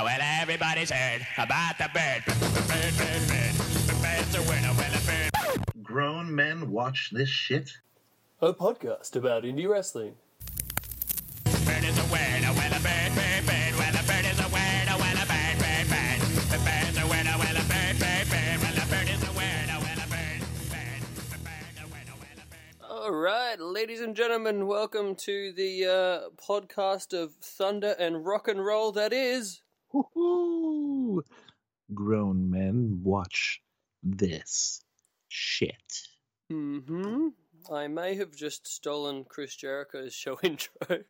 Oh, well, everybody's heard about the bird. Bird, bird, bird. The bird's a winner, well, a bird. Grown men watch this shit. A podcast about indie wrestling. Bird is a winner, well, a bird, bird, bird. Well, a bird is a winner, well, a bird, bird, bird. The bird's a winner, well, a bird, bird, bird. Well, a bird is a winner, well, a bird, bird. The bird's a winner, well, a bird. All right, ladies and gentlemen, welcome to the uh, podcast of thunder and rock and roll that is. Woohoo! Grown men watch this shit. Hmm. I may have just stolen Chris Jericho's show intro.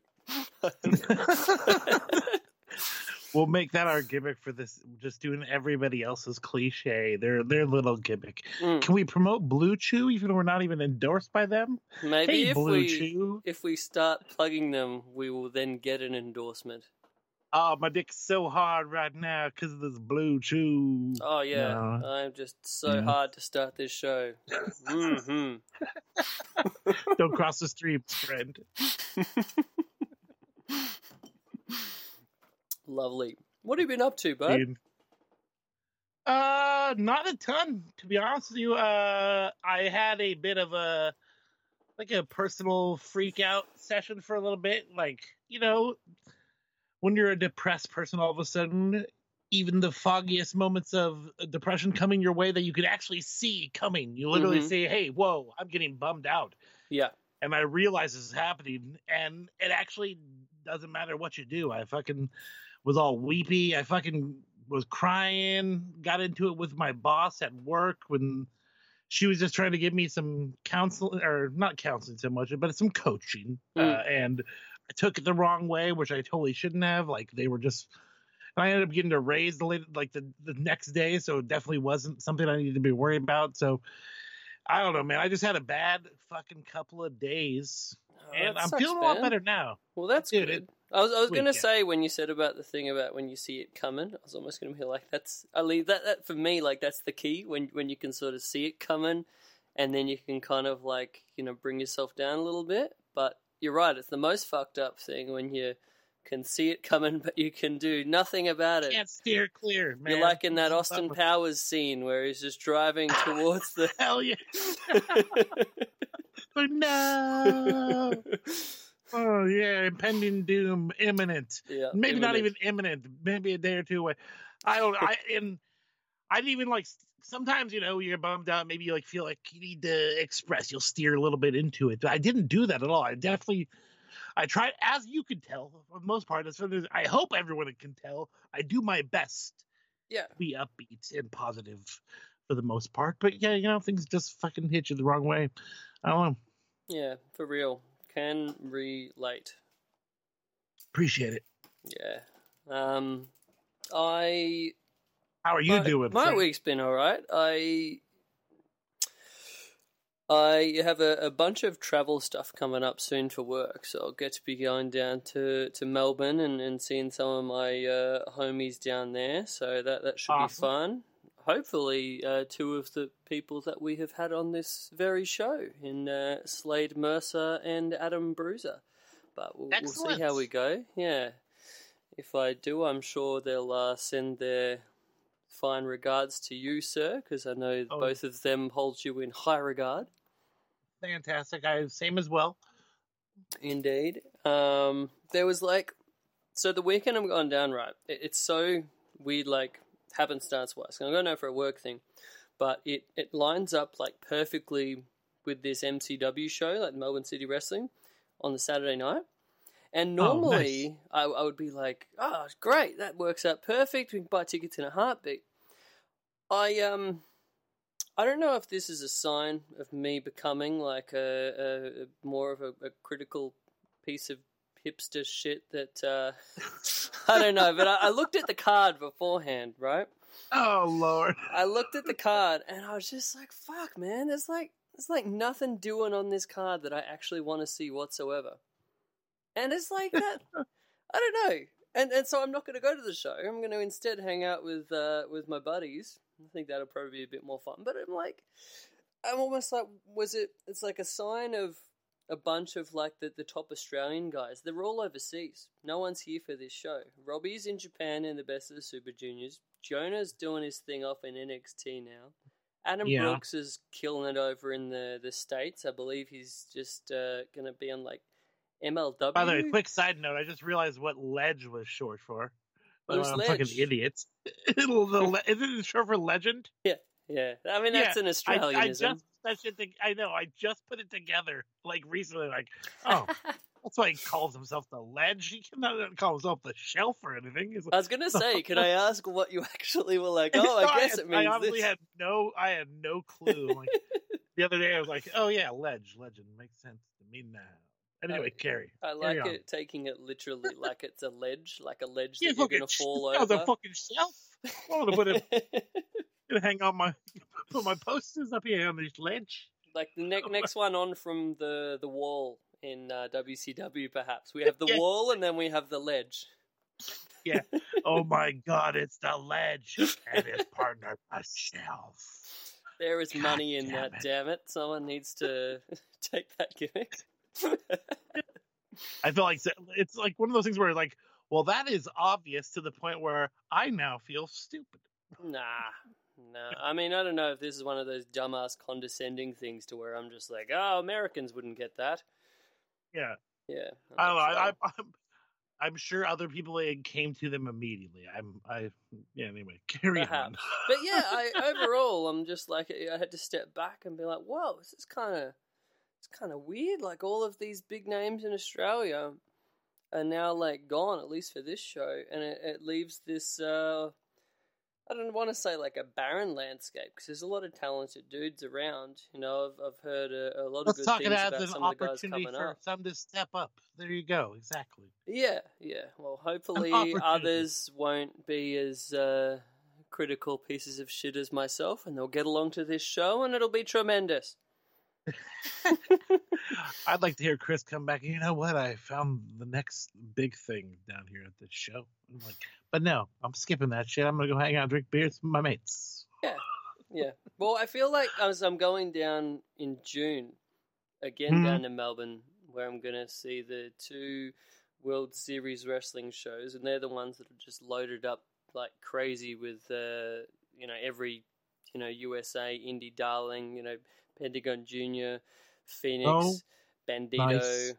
We'll make that our gimmick for this. Just doing everybody else's cliche. Their their little gimmick. Mm. Can we promote Blue Chew even though we're not even endorsed by them? Maybe hey, if Blue we Chew. if we start plugging them, we will then get an endorsement. Oh, my dick's so hard right now because of this Blue Chew. Oh yeah, No. I'm just so Yeah. hard to start this show. hmm Don't cross the streets, friend. Lovely. What have you been up to, bud? Dude. Uh, not a ton, to be honest with you. Uh, I had a bit of a like a personal freak out session for a little bit. Like, you know, when you're a depressed person, all of a sudden, even the foggiest moments of depression coming your way that you could actually see coming, you literally Mhm. say, "Hey, whoa, I'm getting bummed out." Yeah. and I realize this is happening, and it actually doesn't matter what you do. I fucking was all weepy. I fucking was crying. Got into it with my boss at work when she was just trying to give me some counseling, or not counseling so much, but some coaching. Uh, and I took it the wrong way, which I totally shouldn't have. Like they were just. and I ended up getting a raise the late, like the, the next day, so it definitely wasn't something I needed to be worried about. So I don't know, man. I just had a bad fucking couple of days, Oh, and I'm feeling a lot better now. Well, that's Dude, good. it- I was I was gonna say when you said about the thing about when you see it coming, I was almost gonna be like, that's I leave that that for me like that's the key when when you can sort of see it coming, and then you can kind of like you know bring yourself down a little bit. But you're right, it's the most fucked up thing when you can see it coming, but you can do nothing about it. Can't steer clear, man. You're like in that Austin Powers scene where he's just driving towards the. Hell yeah! oh, no! Oh yeah, impending doom imminent. yeah, Maybe not even imminent. Maybe a day or two away. I don't. I and I didn't even like. Sometimes you know you're bummed out. Maybe you like feel like you need to express. You'll steer a little bit into it. But I didn't do that at all. I definitely. I tried, as you can tell, for the most part. As far as I hope everyone can tell, I do my best Yeah, to be upbeat and positive for the most part. But yeah, you know, things just fucking hit you the wrong way. I don't know. yeah, for real. Can relate. Appreciate it. Yeah. Um, I How are you my, doing? My friend? week's been all right. I I have a, a bunch of travel stuff coming up soon for work, so I'll get to be going down to, to Melbourne and, and seeing some of my uh, homies down there. So that that should Awesome. be fun. Hopefully, uh, two of the people that we have had on this very show in uh, Slade Mercer and Adam Bruiser. But we'll, we'll see how we go. Yeah. If I do, I'm sure they'll uh, send their fine regards to you, sir, because I know Oh. both of them hold you in high regard. Fantastic. I same as well. Indeed. Um, there was like, so the weekend I'm going down right. It, it's so weird, like happenstance wise. I'm going down for a work thing, but it it lines up like perfectly with this MCW show, like Melbourne City Wrestling, on the Saturday night. And Oh, nice. normally I, I would be like, oh, great, that works out perfect. We can buy tickets in a heartbeat. I um. I don't know if this is a sign of me becoming like a, a, a more of a, a critical piece of hipster shit that uh, I don't know, but I, I looked at the card beforehand, right? Oh Lord. I looked at the card and I was just like, "Fuck, man! There's like there's like nothing doing on this card that I actually want to see whatsoever." And it's like that. I don't know, and and so I'm not going to go to the show. I'm going to instead hang out with uh, with my buddies. I think that'll probably be a bit more fun. But I'm like, I'm almost like, was it? It's like a sign of a bunch of like the, the top Australian guys. They're all overseas. No one's here for this show. Robbie's in Japan in the best of the Super Juniors. Jonah's doing his thing off in NXT now. Adam Yeah. Brooks is killing it over in the, the States. I believe he's just uh, going to be on like MLW. By the way, quick side note: I just realized what ledge was short for. I'm ledge? fucking idiots. Le- Isn't it short for legend? yeah, yeah. I mean that's an I, Australianism. I just that shit. thing- I know. I just put it together like recently. Like, oh, that's why he calls himself the ledge. He cannot uh, call himself the shelf or anything. He's I was gonna say, can I ask what you actually were like? Oh, I guess it means I honestly this. had no. I had no clue. Like the other day, I was like, "Oh yeah, ledge, legend makes sense to me now." Anyway, carry. I carry like on. it taking it literally like it's a ledge, like a ledge Yeah, that you're fucking gonna fall over. a fucking shelf. I'm gonna put it. gonna hang on my put my posters up here on this ledge. like the ne- next one on from the the wall in uh, WCW, perhaps we have the Yeah. wall and then we have the ledge. Yeah. oh my god, it's the ledge and his partner the shelf. There is God money in damn that. it. Damn it! Someone needs to take that gimmick. I feel like it's like one of those things where like, well, that is obvious to the point where I now feel stupid. Nah, nah. I mean, I don't know if this is one of those dumbass condescending things to where I'm just like, oh, Americans wouldn't get that. Yeah, Yeah, I don't know. like, I, I, I'm, I'm sure other people it came to them immediately. I'm, I, yeah. Anyway, carry on. But yeah, I overall, I'm just like I had to step back and be like, "Whoa, this is kind of, it's kind of weird. Like all of these big names in Australia are now like gone, at least for this show, and it, it leaves this. uh I don't want to say like a barren landscape because there's a lot of talented dudes around. You know, I've I've heard a, a lot of Let's good talk things as about some of the guys coming for up. some to step up. There you go. Exactly. Yeah, yeah. Well, hopefully others won't be as uh, critical pieces of shit as myself, and they'll get along to this show, and it'll be tremendous. I'd like to hear Chris come back. You know what? I found the next big thing down here at this show. I'm like, but no, I'm skipping that shit. I'm gonna go hang out, and drink beers with my mates. Yeah. Yeah. Well, I feel like as I'm going down in June, again Mhm. down to Melbourne, where I'm going to see the two World Series wrestling shows, and they're the ones that are just loaded up like crazy with, uh, you know, every, you know, USA indie darling, you know, Pentagon Junior, Fenix, Oh, Bandito, nice.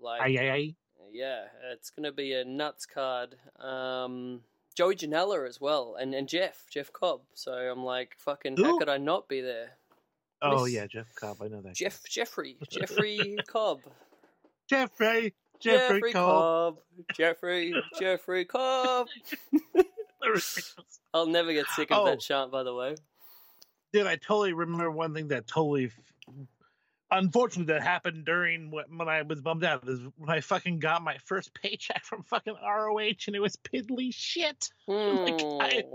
like Aye, aye, aye. yeah, it's going to be a nuts card. Um, Joey Janela as well, and, and Jeff, Jeff Cobb. So I'm like, fucking, how could I not be there? Oh Miss- yeah, Jeff Cobb. I know that. Jeff, Jeffrey, Jeffrey Cobb, Jeffrey. Jeffrey, Cobb. Jeffrey, Jeffrey Cobb. I'll never get sick of Oh. that chant, by the way. Dude, I totally remember one thing that totally, f- unfortunately, that happened during what, when I was bummed out is when I fucking got my first paycheck from fucking ROH and it was piddly shit. Like, I- Hmm.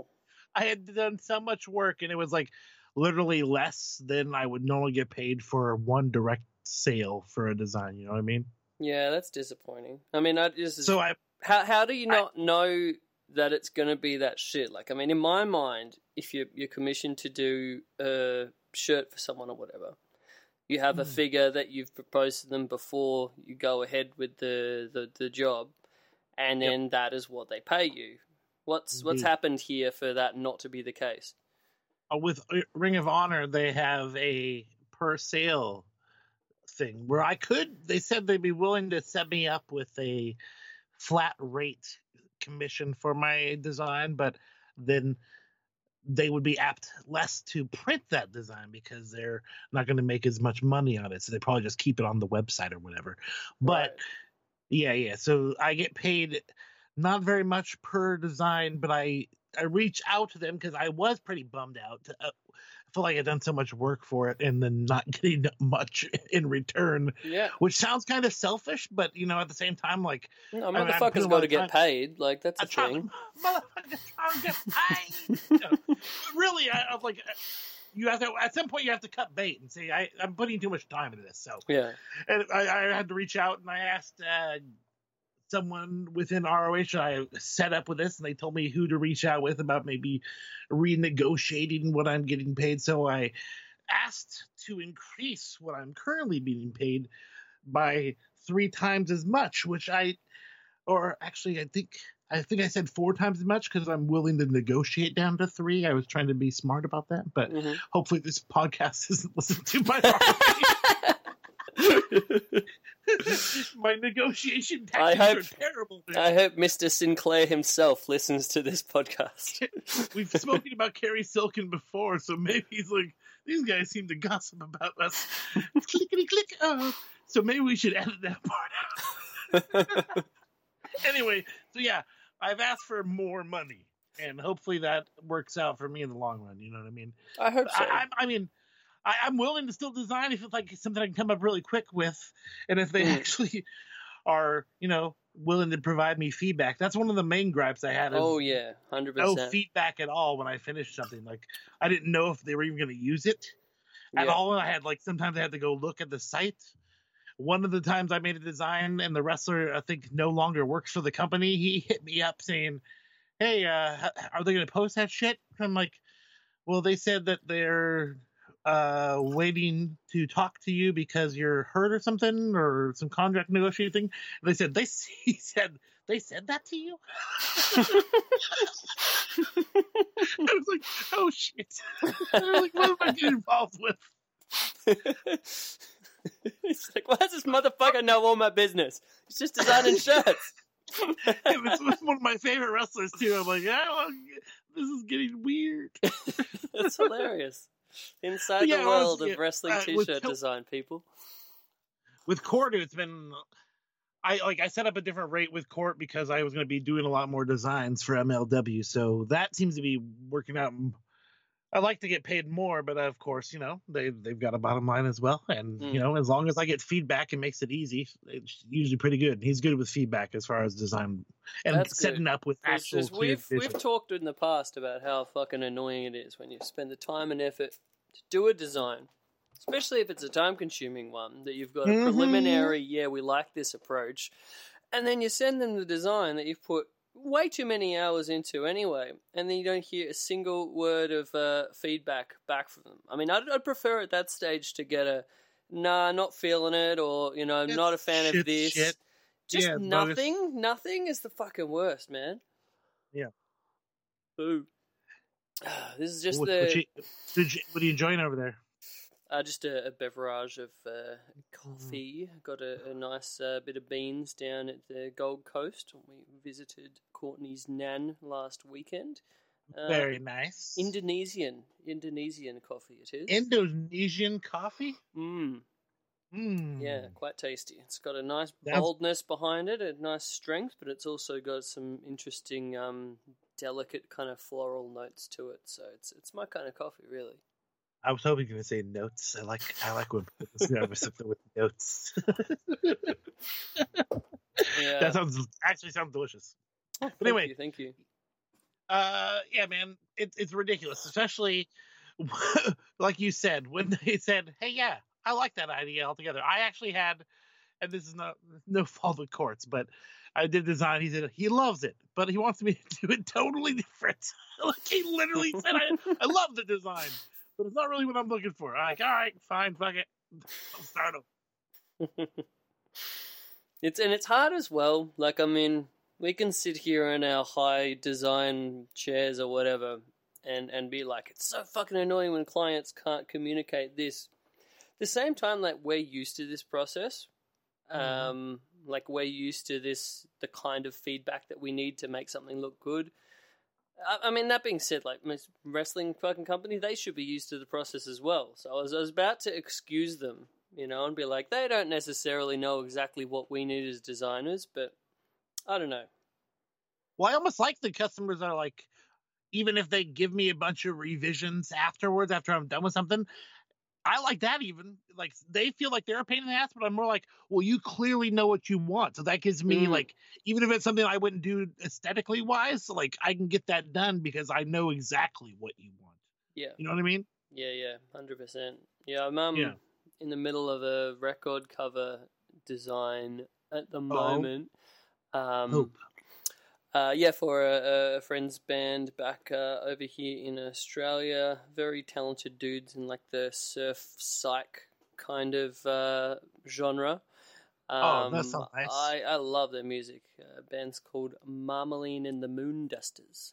I had done so much work and it was like literally less than I would normally get paid for one direct sale for a design. You know what I mean? Yeah, that's disappointing. I mean, I just So I, How how do you I- not know that it's going to be that shit? Like, I mean, in my mind, if you're you're commissioned to do a shirt for someone or whatever, you have a Hmm. figure that you've proposed to them before you go ahead with the the, the job, and Yep. then that is what they pay you. What's what's happened here for that not to be the case? uh, with uh, Ring of Honor, they have a per sale thing where I could. They said they'd be willing to set me up with a flat rate commission for my design, but then they would be apt less to print that design because they're not going to make as much money on it. So they probably just keep it on the website or whatever. But Right. yeah, yeah. So I get paid not very much per design, but I I reach out to them because I was pretty bummed out. To, uh, I feel like I've done so much work for it and then not getting much in return, yeah, which sounds kind of selfish, but you know, at the same time, like no, mean, I'm motherfuckers got to get time- paid. Like that's a trying, thing. motherfucker, trying to get paid. You know, really, I, I'm like. uh, You have to at some point you have to cut bait and say I, I'm putting too much time into this. So Yeah, and I, I had to reach out and I asked uh, someone within ROH I set up with this, and they told me who to reach out with about maybe renegotiating what I'm getting paid. So I asked to increase what I'm currently being paid by three times as much, which I, or actually, I think I think I said four times as much because I'm willing to negotiate down to three. I was trying to be smart about that, but Mhm. hopefully this podcast isn't listened to by my negotiation I tactics hope- are terrible. I hope Mr. Sinclair himself listens to this podcast. We've spoken about Cary Silkin before, so maybe he's like, these guys seem to gossip about us. Clickety click. Oh. So maybe we should edit that part out. anyway, so yeah, I've asked for more money, and hopefully that works out for me in the long run. You know what I mean? I hope so. I, I, I mean, I, I'm willing to still design if it's like something I can come up really quick with, and if they Mm. actually are, you know, willing to provide me feedback. That's one of the main gripes I had. is oh yeah, hundred percent. no feedback at all when I finished something. Like I didn't know if they were even going to use it at Yeah. all. I had like sometimes I had to go look at the site. One of the times I made a design and the wrestler I think no longer works for the company. He hit me up saying, "Hey, uh, are they going to post that shit?" I'm like, "Well, they said that they're uh waiting to talk to you because you're hurt or something or some contract negotiating thing." And they said they he said they said that to you. I was like, oh shit. I was like, what am I getting involved with? He's like, why does this motherfucker know all my business? He's just designing shirts. It was, one of my favorite wrestlers too. I'm like, well, this is getting weird. That's hilarious. Inside Yeah, the world honestly, of wrestling uh, t-shirt design, people. With Court, it's been I like I set up a different rate with Court because I was going to be doing a lot more designs for MLW. So that seems to be working out. I like to get paid more, but of course, you know they they've got a bottom line as well, and Mm. you know as long as I get feedback and makes it easy, it's usually pretty good. He's good with feedback as far as design and That's good. setting up with actual. we've we've talked in the past about how fucking annoying it is when you spend the time and effort to do a design, especially if it's a time-consuming one that you've got a Mhm. preliminary. Yeah, we like this approach, and then you send them the design that you've put way too many hours into anyway, and then you don't hear a single word of uh, feedback back from them. I mean, I'd, I'd prefer at that stage to get a nah, not feeling it, or you know, Yeah, not a fan shit, of this. shit. Just Yeah, nothing. Nothing is the fucking worst, man. Yeah. Boo. This is just what, the what, you, you- what are you enjoying over there? uh, just a, a beverage of uh, coffee. Got a, a nice uh, bit of beans down at the Gold Coast. We visited Courtney's nan last weekend. Uh, Very nice. Indonesian, Indonesian coffee it is. Indonesian coffee. mm, Mm. yeah, quite tasty. It's got a nice That's- boldness behind it, a nice strength, but it's also got some interesting, um, delicate kind of floral notes to it. So it's it's my kind of coffee, really. I was hoping you were going to say notes. I like I like when people describe something with notes. Yeah. that sounds actually sounds delicious. Oh, but anyway. thank you, thank you. Uh, yeah, man, it, it's ridiculous, especially like you said when they said, "Hey, yeah, I like that idea altogether." I actually had, and this is not no fault of courts, but I did design. He said he loves it, but he wants me to do it totally different. like he literally said, "I I love the design, but it's not really what I'm looking for." I'm like, all right, fine, fuck it, I'll start 'em." It's and it's hard as well. Like I mean, we can sit here in our high design chairs or whatever, and and be like, it's so fucking annoying when clients can't communicate this. The same time, like we're used to this process. Mhm. Um, like we're used to this, the kind of feedback that we need to make something look good. I, I mean, that being said, like most wrestling fucking company, they should be used to the process as well. So I was, I was about to excuse them, you know, and be like, they don't necessarily know exactly what we need as designers, but I don't know. Well, I almost like the customers are like, even if they give me a bunch of revisions afterwards, after I'm done with something, I like that even. Like they feel like they're a pain in the ass, but I'm more like, well, you clearly know what you want. So that gives me Mm. like, even if it's something I wouldn't do aesthetically wise, like I can get that done because I know exactly what you want. Yeah, You know what I mean? yeah, yeah, hundred percent. Yeah, I'm um, Yeah. in the middle of a record cover design at the Oh. moment. Um, Hope. Uh, yeah, for a, a friend's band back uh, over here in Australia. Very talented dudes in like the surf psych kind of uh, genre. Oh, that Um, sounds nice. I, I love their music. Uh, band's called Marmaline and the Moon Dusters.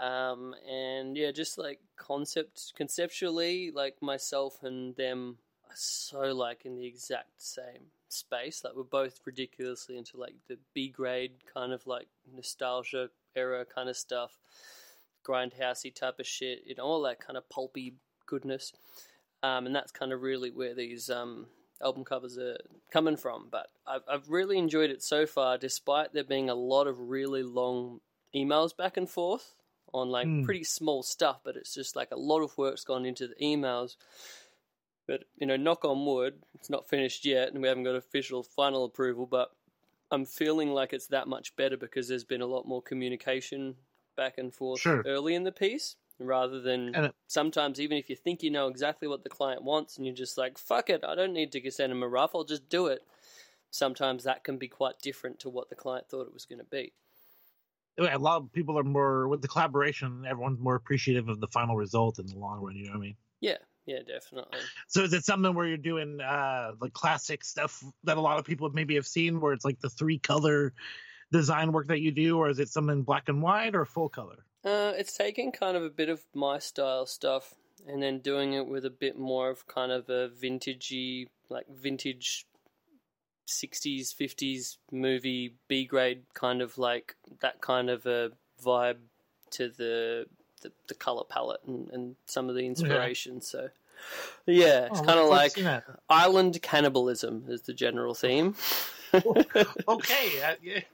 Um, and yeah, just like concept conceptually, like myself and them are so like in the exact same space. Like we're both ridiculously into like the B grade kind of like nostalgia era kind of stuff, grindhousey type of shit, you know, all that kind of pulpy goodness. Um, and that's kind of really where these um, album covers are coming from. But I've, I've really enjoyed it so far, despite there being a lot of really long emails back and forth on like Hmm. pretty small stuff. But it's just like a lot of work's gone into the emails. But you know, knock on wood, it's not finished yet, and we haven't got official final approval. But I'm feeling like it's that much better because there's been a lot more communication back and forth Sure. early in the piece, rather than it- sometimes even if you think you know exactly what the client wants and you're just like, fuck it, I don't need to send him a rough, I'll just do it. Sometimes that can be quite different to what the client thought it was going to be. a lot of people are more with the collaboration. Everyone's more appreciative of the final result in the long run. You know what I mean? Yeah, yeah, definitely. So is it something where you're doing uh the classic stuff that a lot of people maybe have seen, where it's like the three color design work that you do, or is it something black and white or full color? Uh, it's taking kind of a bit of my style stuff and then doing it with a bit more of kind of a vintagey, like vintage 60s, 50s movie B grade kind of like that kind of a vibe to the the, the color palette and, and some of the inspiration. So, yeah, it's Oh, kind of like island cannibalism is the general theme. okay, I,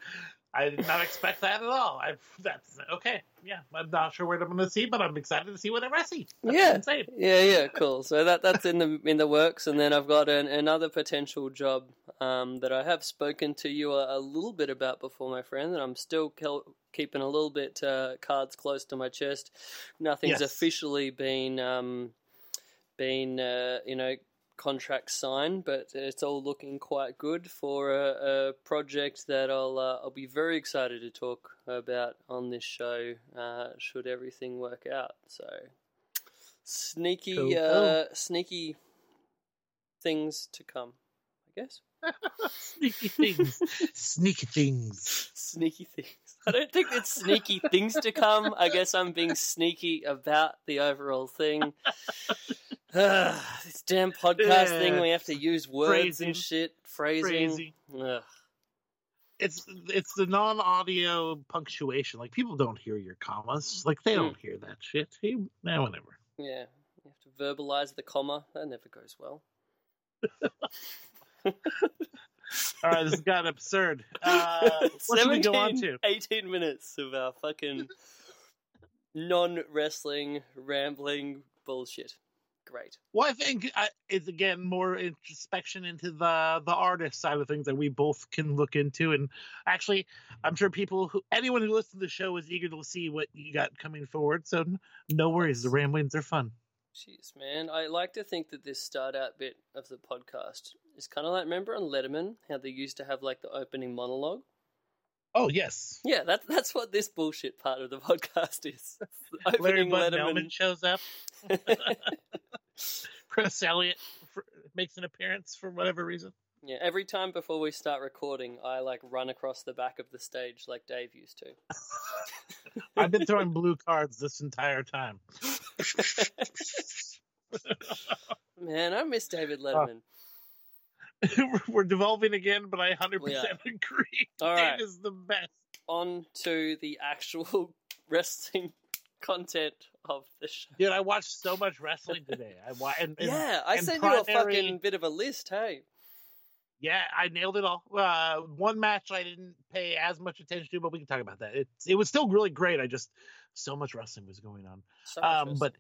I did not expect that at all. I that's okay. Yeah, I'm not sure what I'm going to see, but I'm excited to see whatever I see. That's Yeah. insane. Yeah, yeah, cool. So that that's in the in the works, and then I've got an, another potential job um, that I have spoken to you a, a little bit about before, my friend, and I'm still kel- keeping a little bit uh, cards close to my chest. Nothing's Yes. officially been um, been uh, you know contract signed, but it's all looking quite good for a, a project that I'll uh, I'll be very excited to talk about on this show. Uh, should everything work out, so sneaky Cool, uh, sneaky things to come, I guess. Sneaky things, sneaky things. Sneaky things. I don't think it's sneaky things to come. I guess I'm being sneaky about the overall thing. this damn podcast Yeah. thing, we have to use words Phrasing. and shit, phrasing. It's it's the non-audio punctuation. Like people don't hear your commas. Like they don't hmm. hear that shit. Hey, nah, whatever. Yeah, you have to verbalize the comma. That never goes well. All right, this has gotten absurd. Uh, what should we go on to? 18 minutes of our fucking non wrestling, rambling bullshit. Great. Well, I think uh, it's again more introspection into the the artist side of things that we both can look into, and actually, I'm sure people who anyone who listens to the show is eager to see what you got coming forward. So no worries, the ramblings are fun. Jeez, man. I like to think that this start out bit of the podcast is kind of like, remember on Letterman, how they used to have like the opening monologue? Oh yes, Yeah, that, that's what this bullshit part of the podcast is. The Larry Bud Melman. Shows up. Chris Elliott makes an appearance for whatever reason. Yeah, every time before we start recording, I like run across the back of the stage like Dave used to. I've been throwing blue cards this entire time. Man, I miss David Oh. Letterman. We're devolving again, but I 100% agree. All Dave right. is the best. On to the actual wrestling content of the show. Dude, I watched so much wrestling today. I wa- and, and yeah, I sent you a fucking bit of a list, hey. Yeah, I nailed it all. Uh, one match I didn't pay as much attention to, but we can talk about that. It it was still really great. I just so much wrestling was going on. So Um, but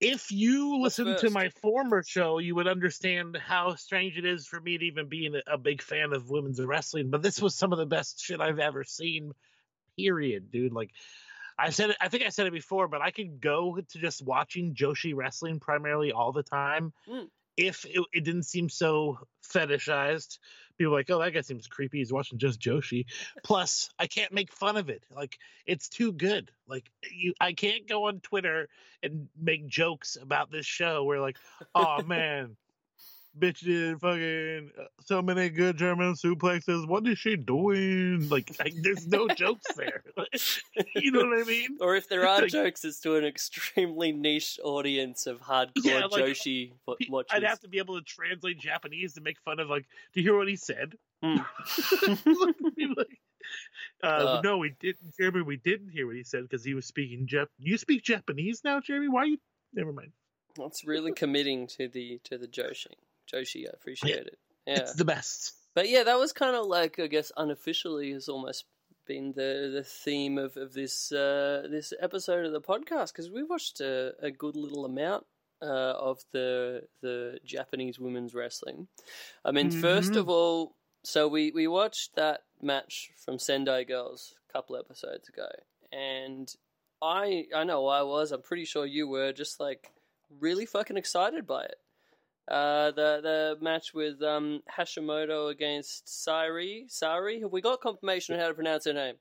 if you What's listen to my former show, you would understand how strange it is for me to even be a, a big fan of women's wrestling. But this was some of the best shit I've ever seen. Period, dude. Like I said, it, I think I said it before, but I could go to just watching Joshi wrestling primarily all the time Mm. If it, it didn't seem so fetishized. People like, oh, that guy seems creepy. He's watching just Joshi. Plus, I can't make fun of it. Like it's too good. Like you, I can't go on Twitter and make jokes about this show. Where like, oh man, bitch did fucking uh, so many good German suplexes. What is she doing? Like, like there's no jokes there. you know what I mean? Or if there are Like- jokes, it's to an extremely niche audience of hardcore Yeah, like, Joshi watchers. I'd have to be able to translate Japanese to make fun of like, do you hear what he said? Like, uh, Uh. no, we didn't, Jeremy. We didn't hear what he said because he was speaking Jap. You speak Japanese now, Jeremy? Why you? Never mind. That's really committing to the to the Joshi. Joshi, I appreciate it. Yeah, It's the best. but yeah, that was kind of like I guess unofficially has almost been the the theme of of this uh, this episode of the podcast because we watched a, a good little amount. Uh, of the the Japanese women's wrestling, I mean, first Mhm. of all, so we we watched that match from Sendai Girls a couple episodes ago, and I I know I was. I'm pretty sure you were just like really fucking excited by it. Uh, the the match with um, Hashimoto against Sari. Sari, have we got confirmation on how to pronounce her name?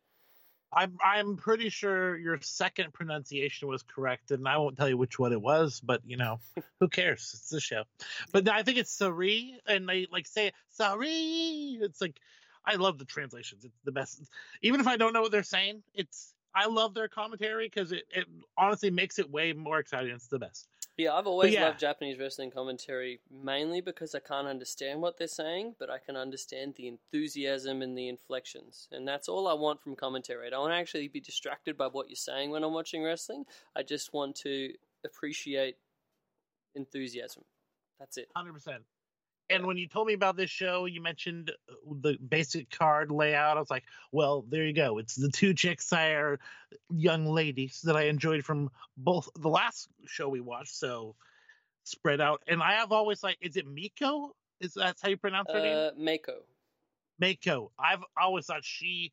I'm I'm pretty sure your second pronunciation was correct, and I won't tell you which one it was. But you know, who cares? It's the show. But I think it's Sari, and they like say Sari. It's like I love the translations. It's the best. Even if I don't know what they're saying, it's I love their commentary because it, it honestly makes it way more exciting. It's the best. Yeah, I've always yeah. loved Japanese wrestling commentary mainly because I can't understand what they're saying, but I can understand the enthusiasm and the inflections. And that's all I want from commentary. I don't want to actually be distracted by what you're saying when I'm watching wrestling. I just want to appreciate enthusiasm. That's it. Hundred percent. And when you told me about this show, you mentioned uh, the basic card layout. I was like, well, there you go. It's the two chicks I are young ladies that I enjoyed from both the last show we watched. So spread out. And I have always like, is it Miko? Is that how you pronounce her name? Uh, Mako. Mako. I've always thought she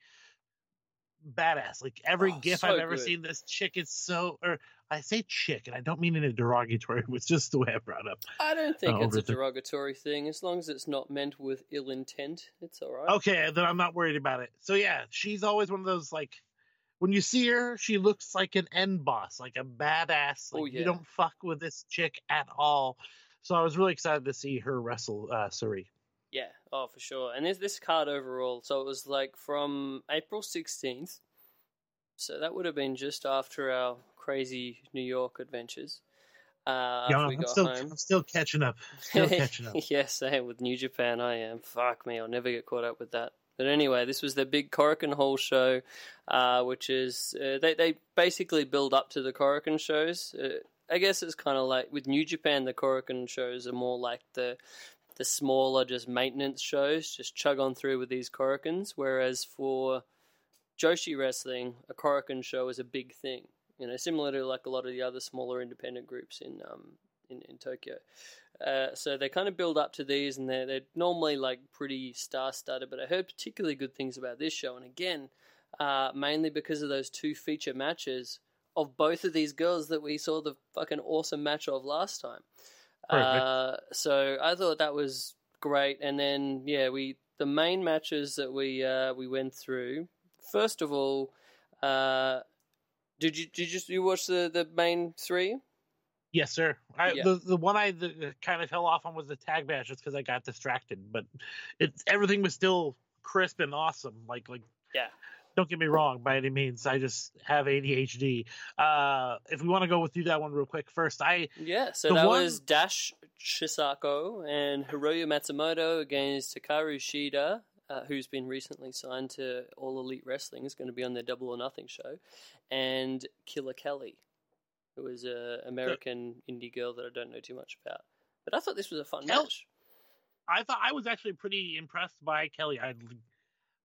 badass. Like every Oh, gif so I've ever good. seen, this chick is so. Or I say chick, and I don't mean in a derogatory. It's just the way I brought up. I don't think Oh, it's a derogatory thing. As long as it's not meant with ill intent, it's all right. Okay, then I'm not worried about it. So yeah, she's always one of those like when you see her, she looks like an end boss, like a badass. Like Oh, yeah. you don't fuck with this chick at all. So I was really excited to see her wrestle uh Suri. Yeah, oh for sure. And this this card overall, so it was like from April sixteenth. So that would have been just after our crazy New York adventures. Uh, Yeah, we I'm got still home. I'm still catching up. Still catching up. yeah, same with New Japan. I am. Fuck me, I'll never get caught up with that. But anyway, this was the big Korakuen Hall show, uh, which is uh, they they basically build up to the Korakuen shows. Uh, I guess it's kind of like with New Japan, the Korakuen shows are more like the the smaller, just maintenance shows, just chug on through with these Korakuens, Whereas for Joshi wrestling, a Korakuen show is a big thing. You know, similar to like a lot of the other smaller independent groups in um in, in Tokyo. Uh, so they kind of build up to these, and they're they're normally like pretty star studded. But I heard particularly good things about this show, and again, uh, mainly because of those two feature matches of both of these girls that we saw the fucking awesome match of last time. Uh, so I thought that was great, and then yeah, we the main matches that we uh, we went through. First of all, uh, did you did you, you watch the the main three? Yes, sir. I, Yeah. The the one I the, kind of fell off on was the tag match, just because I got distracted. But it's everything was still crisp and awesome. Like like Yeah. Don't get me wrong by any means. I just have ADHD. Uh, if we want to go through that one real quick first, I Yeah, so that one- was Dash Chisako and Hiroyo Matsumoto against Hikaru Shida, uh, who's been recently signed to All Elite Wrestling, is going to be on their Double or Nothing show, and Killer Kelly, who is a American indie girl that I don't know too much about. But I thought this was a fun Kel- match. I thought I was actually pretty impressed by Kelly. I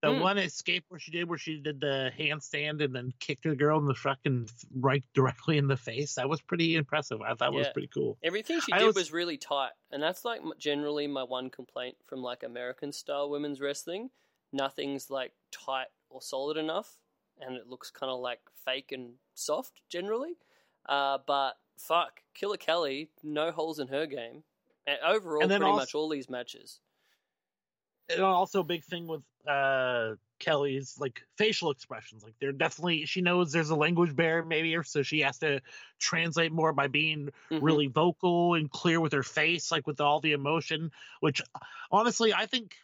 the Hmm. one escape where she did where she did the handstand and then kicked the girl in the fucking right directly in the face. That was pretty impressive. I thought it was pretty cool. Everything she I did was- was... really tight, and that's like generally my one complaint from like American style women's wrestling. Nothing's like tight or solid enough, and it looks kind of like fake and soft generally. Uh, but fuck, Killer Kelly, no holes in her game, and overall, And pretty also- much all these matches. And also a big thing with uh Kelly's like facial expressions. Like they're definitely she knows there's a language barrier maybe, or so she has to translate more by being Mhm. really vocal and clear with her face, like with all the emotion. Which honestly, I think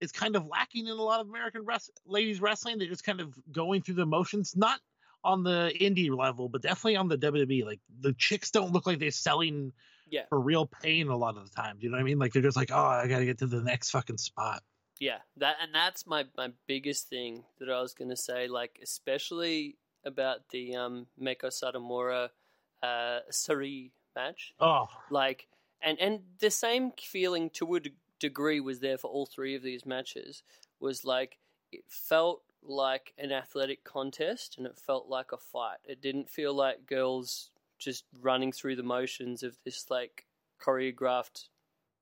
is kind of lacking in a lot of American res- ladies wrestling. They're just kind of going through the motions, not on the indie level, but definitely on the WWE. Like the chicks don't look like they're selling Yeah. for real pain a lot of the times. You know what I mean? Like they're just like, oh, I got to get to the next fucking spot. Yeah, that and that's my my biggest thing that I was gonna say. Like especially about the um Meiko Satomura uh Sari match. Oh, Like and and the same feeling to a degree was there for all three of these matches. Was like it felt like an athletic contest and it felt like a fight. It didn't feel like girls just running through the motions of this like choreographed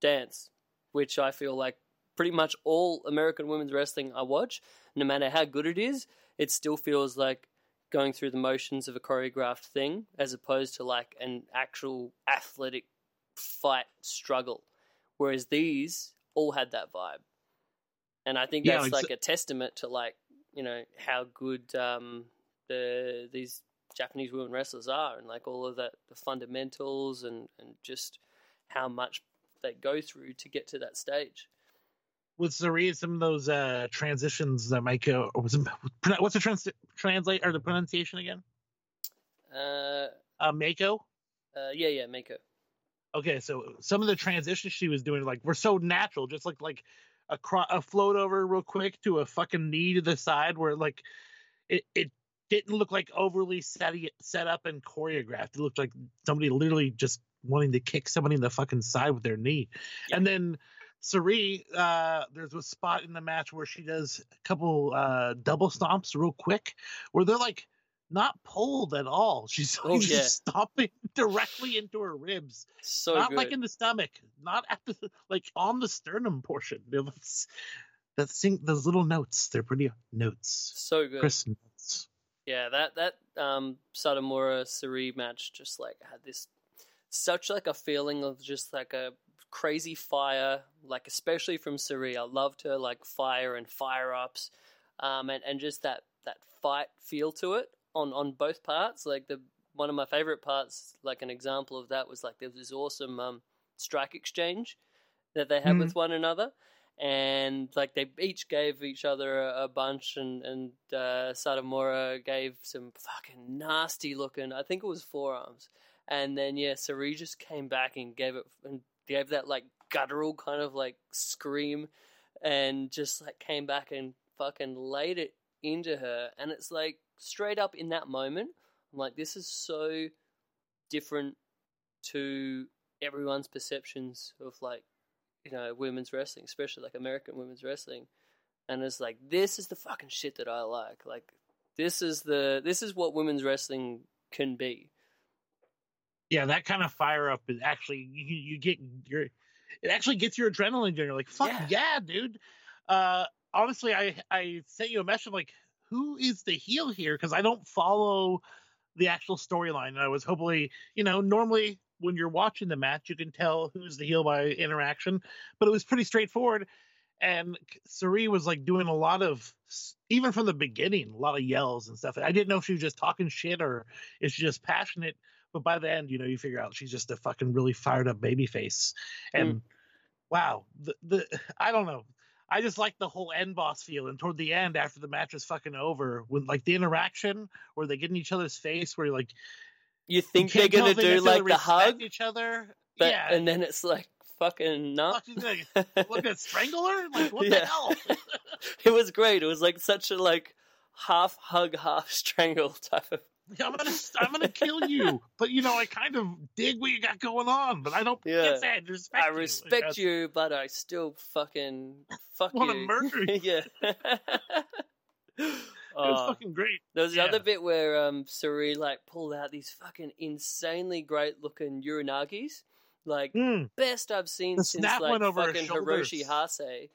dance, which I feel like pretty much all American women's wrestling I watch, no matter how good it is, it still feels like going through the motions of a choreographed thing as opposed to like an actual athletic fight struggle. Whereas these all had that vibe. And I think Yeah, that's like- like a testament to like, you know, how good um the these Japanese women wrestlers are and like all of that the fundamentals and, and just how much they go through to get to that stage. with Zari, some of those uh transitions that might go. What's the trans- translate or the pronunciation again? Uh, Uh, Mako. uh yeah, yeah, Mako. Okay, so some of the transitions she was doing, like, were so natural, just like like a cro- a float over real quick to a fucking knee to the side, where like it it didn't look like overly set set up and choreographed. It looked like somebody literally just wanting to kick somebody in the fucking side with their knee. Yeah. And then Sari, uh, there's a spot in the match where she does a couple uh, double stomps real quick, where they're like not pulled at all. She's, Oh, yeah. stomping directly into her ribs So not good. like in the stomach, not at the like on the sternum portion. That thing, those little notes, they're pretty notes. so good. Notes. Yeah, that that um Satomura Sari match just like had this such like a feeling of just like a crazy fire, like especially from Sari. I loved her like fire and fire ups, um, and and just that that fight feel to it on on both parts. Like the one of my favorite parts, like an example of that was like there was this awesome um strike exchange that they had Mhm. with one another. And like they each gave each other a, a bunch, and and uh, Satomura gave some fucking nasty looking. I think it was forearms, and then yeah, Sari just came back and gave it and gave that like guttural kind of like scream, and just like came back and fucking laid it into her, and it's like straight up in that moment, I'm like, this is so different to everyone's perceptions of like you know women's wrestling, especially like American women's wrestling, and it's like this is the fucking shit that I like. Like this is the this is what women's wrestling can be. Yeah, that kind of fire up is actually you, you get your it actually gets your adrenaline going. You're like, fuck Yeah. yeah, dude. Uh honestly, I I sent you a message like, who is the heel here? Because I don't follow the actual storyline. And I was hopefully, you know, normally when you're watching the match, you can tell who's the heel by interaction, but it was pretty straightforward. And Sari was like doing a lot of, even from the beginning, a lot of yells and stuff. I didn't know if she was just talking shit or is she just passionate. But by the end, you know, you figure out she's just a fucking really fired up baby face. And mm. wow, the, the I don't know. I just like the whole end boss feel. And toward the end, after the match is fucking over, when like the interaction where they get in each other's face, where you're like You you think they're gonna do like the hug, each other. but yeah, and then it's like fucking no. fuck, she's gonna look at strangle her. Like what the hell? it was great. It was like such a like half hug, half strangle type of. I'm gonna I'm gonna kill you. But you know, I kind of dig what you got going on, but I don't Yeah. can't say I respect I you. Respect that's- you, but I still fucking fuck Wanna you. murder you. yeah. It was Oh. fucking great. There was the Yeah. other bit where um Suri like pulled out these fucking insanely great looking Uranages. Like Mm. best I've seen The since snap like went over fucking. Hiroshi Hase.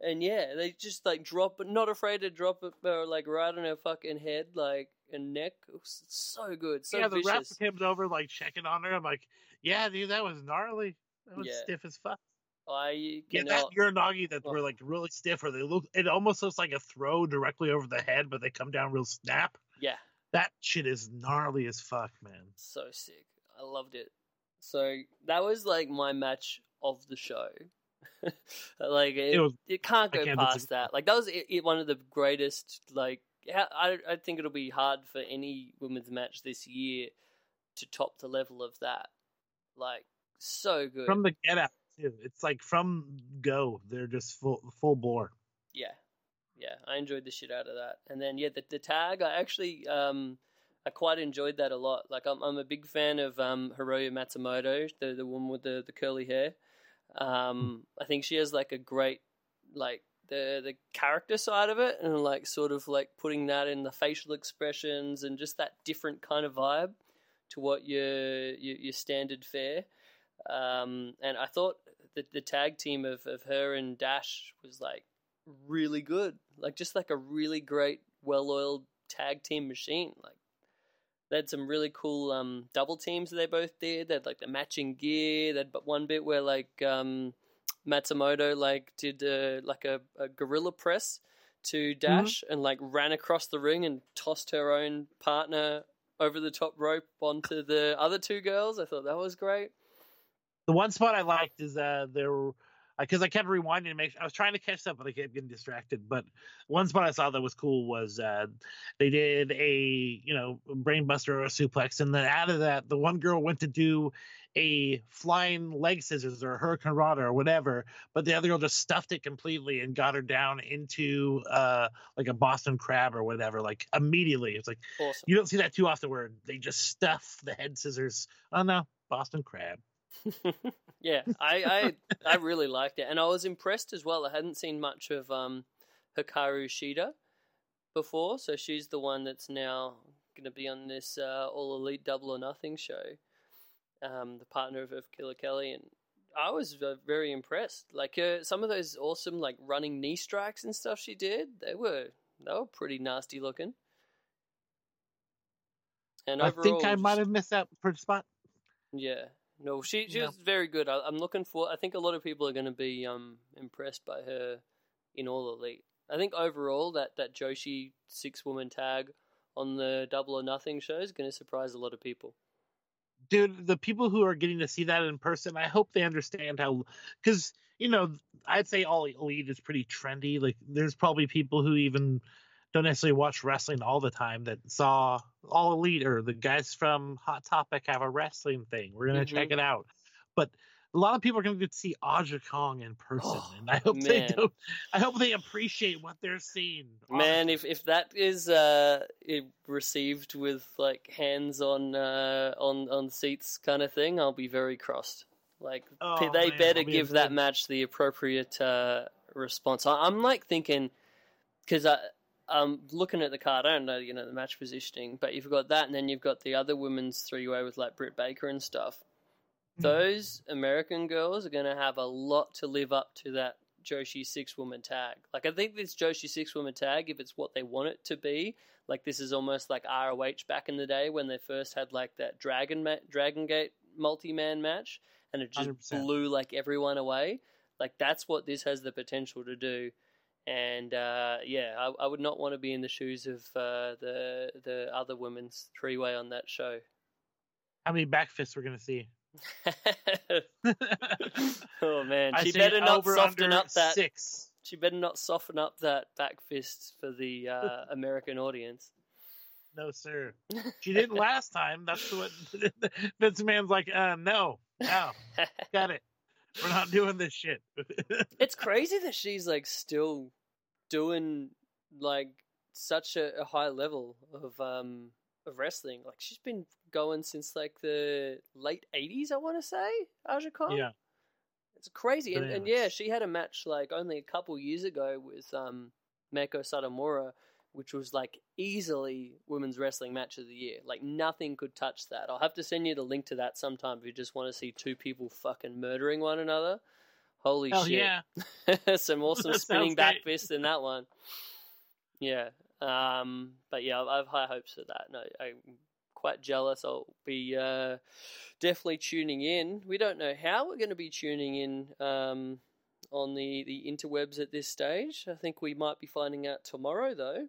And yeah, they just like drop it, not afraid to drop it, uh, like right on her fucking head, like and neck. It was so good, so yeah, the vicious. comes over like checking on her. I'm like, yeah, dude, that was gnarly. That was Yeah. stiff as fuck. I Yeah, that. Uranage that were like really stiff, or they look. It almost looks like a throw directly over the head, but they come down real snap. Yeah, That shit is gnarly as fuck, man. so sick. I loved it. So that was like my match of the show. like it, It was- it can't go can't past that. Like that was it, it- one of the greatest. Like I, I think it'll be hard for any women's match this year to top the level of that. Like so good. From the get out, too. It's like from go, they're just full full bore. yeah, yeah, I enjoyed the shit out of that. And then yeah, the, the tag, I actually um, I quite enjoyed that a lot. Like I'm I'm a big fan of um Hiroyo Matsumoto, the the woman with the the curly hair. Um, I think she has like a great like the the character side of it, and like sort of like putting that in the facial expressions and just that different kind of vibe to what your your, your standard fare. Um, and I thought that the tag team of, of her and Dash was like really good. Like just like a really great, well oiled tag team machine. Like they had some really cool um, double teams that they both did. They had like the matching gear. They had but one bit where like um, Matsumoto like did uh, like a, a gorilla press to Dash and like ran across the ring and tossed her own partner over the top rope onto the other two girls. I thought that was great. The one spot I liked is uh there because I kept rewinding to make. I was trying to catch stuff, but I kept getting distracted. But one spot I saw that was cool was uh they did a you know brainbuster or a suplex, and then out of that, the one girl went to do a flying leg scissors or hurricanrana or whatever, but the other girl just stuffed it completely and got her down into uh like a Boston crab or whatever, like immediately. It's like Awesome. you don't see that too often where they just stuff the head scissors. Oh no, Boston crab. yeah, I, I I really liked it, and I was impressed as well. I hadn't seen much of um, Hikaru Shida before, so she's the one that's now going to be on this uh, All Elite Double or Nothing show, um, the partner of, of Killer Kelly, and I was uh, very impressed. Like uh, some of those awesome like running knee strikes and stuff she did, they were they were pretty nasty looking. And I overall, think I might have missed that spot. yeah. No, she she Yeah. was very good. I, I'm looking for. I think a lot of people are going to be um impressed by her in All Elite. I think overall that that Joshi six woman tag on the Double or Nothing show is going to surprise a lot of people. dude the people who are getting to see that in person i hope they understand how because you know i'd say all elite is pretty trendy like there's probably people who even don't necessarily watch wrestling all the time that saw all elite or the guys from hot topic have a wrestling thing we're gonna check Mhm. it out but a lot of people are going to get to see Aja Kong in person, Oh, and I hope they man. do. I hope they appreciate what they're seeing. Man, if if that is uh received with like hands on uh on on seats kind of thing, I'll be very crossed. Like p- Oh, they man, better be give that match the appropriate uh response. I, I'm like thinking because I'm looking at the card. I don't know, you know, the match positioning, but you've got that, and then you've got the other women's three way with like Britt Baker and stuff. Mhm. Those American girls are going to have a lot to live up to that Joshi six woman tag. Like I think this Joshi six woman tag, if it's what they want it to be, like this is almost like ROH back in the day when they first had like that Dragon ma- Dragon Gate multi man match, and it just 100%. blew like everyone away. Like that's what this has the potential to do. And uh, yeah, I, I would not want to be in the shoes of uh, the the other women's three way on that show. how many back fists we're going to see? oh man, I she better not soften up that. six. She better not soften up that back fist for the uh, American audience. No, sir. She didn't last time. That's what Vince Man's like. Uh, no, no, got it. We're not doing this shit. it's crazy that she's like still doing like such a, a high level of um of wrestling. Like she's been going since like the late eighties, I want to say. Aja Kong. yeah, It's crazy, and, and yeah, she had a match like only a couple years ago with um, Meiko Satomura, which was like easily women's wrestling match of the year. Like nothing could touch that. I'll have to send you the link to that sometime if you just want to see two people fucking murdering one another. Holy hell shit! yeah. Some awesome spinning back fist in that one. Yeah, um, but yeah, I have high hopes for that. No, I'm quite jealous. I'll be uh, definitely tuning in. We don't know how we're going to be tuning in um, on the, the interwebs at this stage. I think we might be finding out tomorrow, though.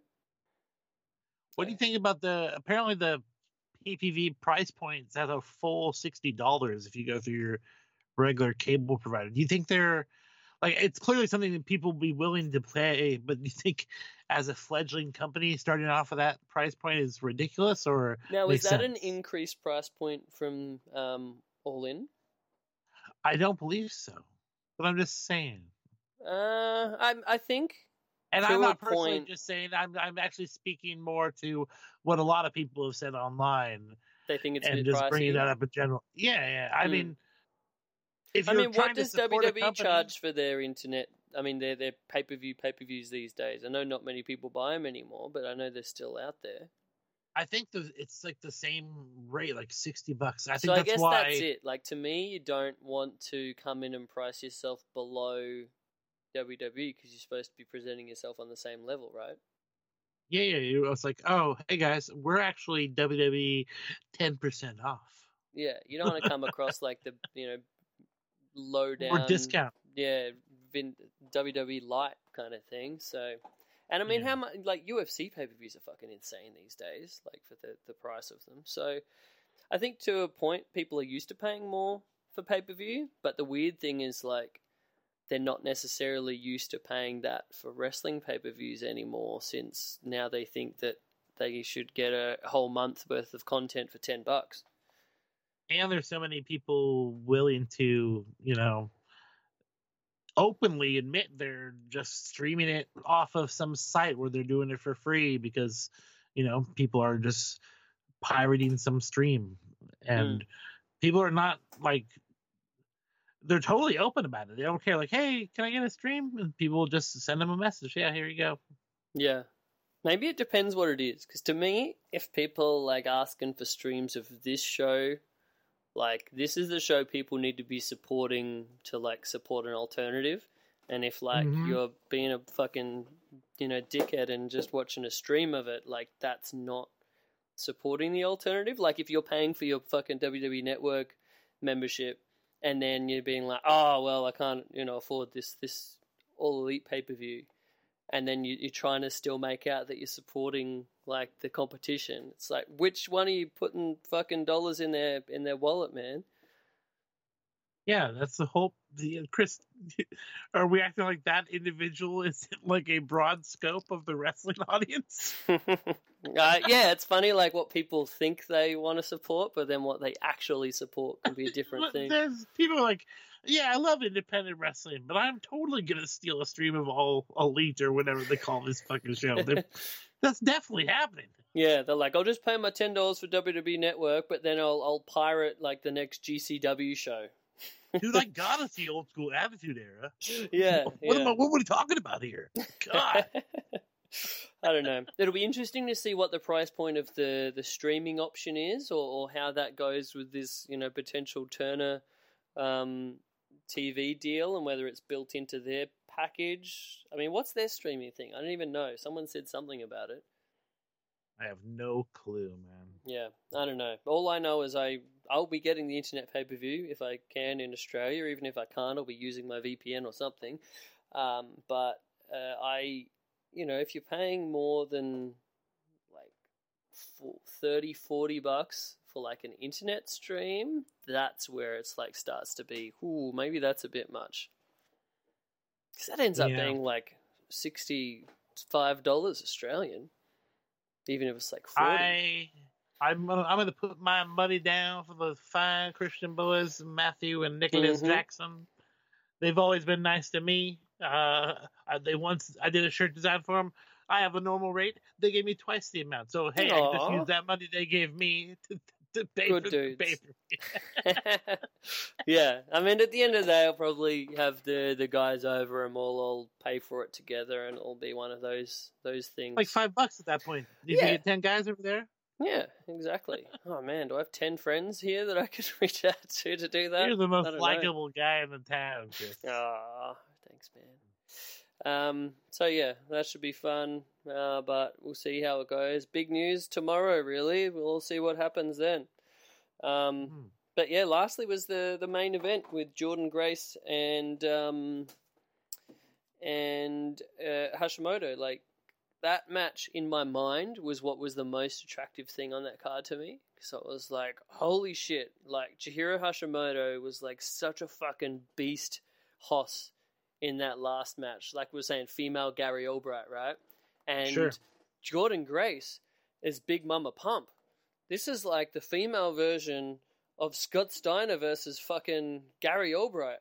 What do you think about the apparently the PPV price points at a full sixty dollars if you go through your regular cable provider? Do you think they're like it's clearly something that people will be willing to pay, but do you think as a fledgling company starting off with that price point is ridiculous or Now, is that an increased price point from um, All In? I don't believe so. But I'm just saying. Uh, I I think And I'm not personally point- just saying I'm I'm actually speaking more to what a lot of people have said online they think it's and just pricey. bringing that up in general. Yeah, yeah. I Mm. mean, if I mean, what does WWE company- charge for their internet? I mean, their their pay per view pay per views these days. I know not many people buy them anymore, but I know they're still out there. I think the, it's like the same rate, like sixty bucks. I think so I guess why. that's it. Like to me, you don't want to come in and price yourself below WWE because you're supposed to be presenting yourself on the same level, right? Yeah, yeah. You, it's like, oh, hey guys, we're actually WWE ten percent off Yeah, you don't want to come across like the you know low down or discount. yeah, Vin, WWE light kind of thing. So, and I mean, Yeah. how much like UFC pay per views are fucking insane these days, like for the the price of them. So, I think to a point, people are used to paying more for pay per view. But the weird thing is like. They're not necessarily used to paying that for wrestling pay per views anymore, since now they think that they should get a whole month worth of content for ten bucks. and there's so many people willing to you know openly admit they're just streaming it off of some site where they're doing it for free because you know people are just pirating some stream and hmm. people are not like they're totally open about it they don't care like hey can i get a stream and people will just send them a message yeah here you go Yeah. Maybe it depends what it is. Because to me, if people like asking for streams of this show, like this is the show people need to be supporting to like support an alternative. And if like Mhm. you're being a fucking you know dickhead and just watching a stream of it, like that's not supporting the alternative. Like if you're paying for your fucking WWE Network membership and then you're being like, oh well, I can't you know afford this this all elite pay per view and then you, you're trying to still make out that you're supporting like the competition. It's like which one are you putting fucking dollars in their in their wallet, man? Yeah that's the whole the chris are we acting like that individual is like a broad scope of the wrestling audience uh, yeah, it's funny like what people think they want to support, but then what they actually support can be a different thing. There's people are like, yeah, I love independent wrestling, but I'm totally gonna steal a stream of all elite or whatever they call this fucking show. That's definitely happening. yeah, they're like, I'll just pay my ten dollars for WWE Network, but then I'll I'll pirate like the next GCW show. Dude, I gotta see old school Attitude Era. Yeah, What, yeah. am I, what are we talking about here? God. I don't know. It'll be interesting to see what the price point of the, the streaming option is, or, or how that goes with this, you know, potential Turner um, TV deal, and whether it's built into their package. I mean, what's their streaming thing? I don't even know. Someone said something about it. I have no clue, man. Yeah, I don't know. All I know is I I'll be getting the internet pay per view if I can in Australia. Even if I can't, I'll be using my VPN or something. Um, but uh, I, you know, if you're paying more than like fo- 30, 40 bucks for like an internet stream, that's where it's like starts to be. Ooh, maybe that's a bit much. Because that ends up Yeah. being like sixty five dollars Australian, even if it's like forty. I I'm gonna, I'm gonna put my money down for the fine Christian boys, Matthew and Nicholas Mhm. Jackson. They've always been nice to me. Uh, they once I did a shirt design for them. I have a normal rate. They gave me twice the amount. So hey, I can just use that money they gave me to, to pay Good for dudes. the paper. yeah, I mean, at the end of the day, I'll probably have the the guys over and we'll all pay for it together, and it'll be one of those those things. like five bucks at that point. You Yeah. get ten guys over there. Yeah, exactly. Oh man, do I have ten friends here that I could reach out to to do that? You're the most know. likable guy in the town. Ah, thanks, man. Um, so yeah, that should be fun. Uh, but we'll see how it goes. Big news tomorrow, really. We'll see what happens then. Um, Hmm. but yeah, lastly was the the main event with Jordan Grace and um, and uh, Hashimoto. Like that match in my mind was what was the most attractive thing on that card to me. So it was like, holy shit! Like Chihiro Hashimoto was like such a fucking beast, hoss in that last match. Like we were saying, female Gary Albright, right? And Sure. Jordan Grace is Big Mama Pump. This is like the female version of Scott Steiner versus fucking Gary Albright.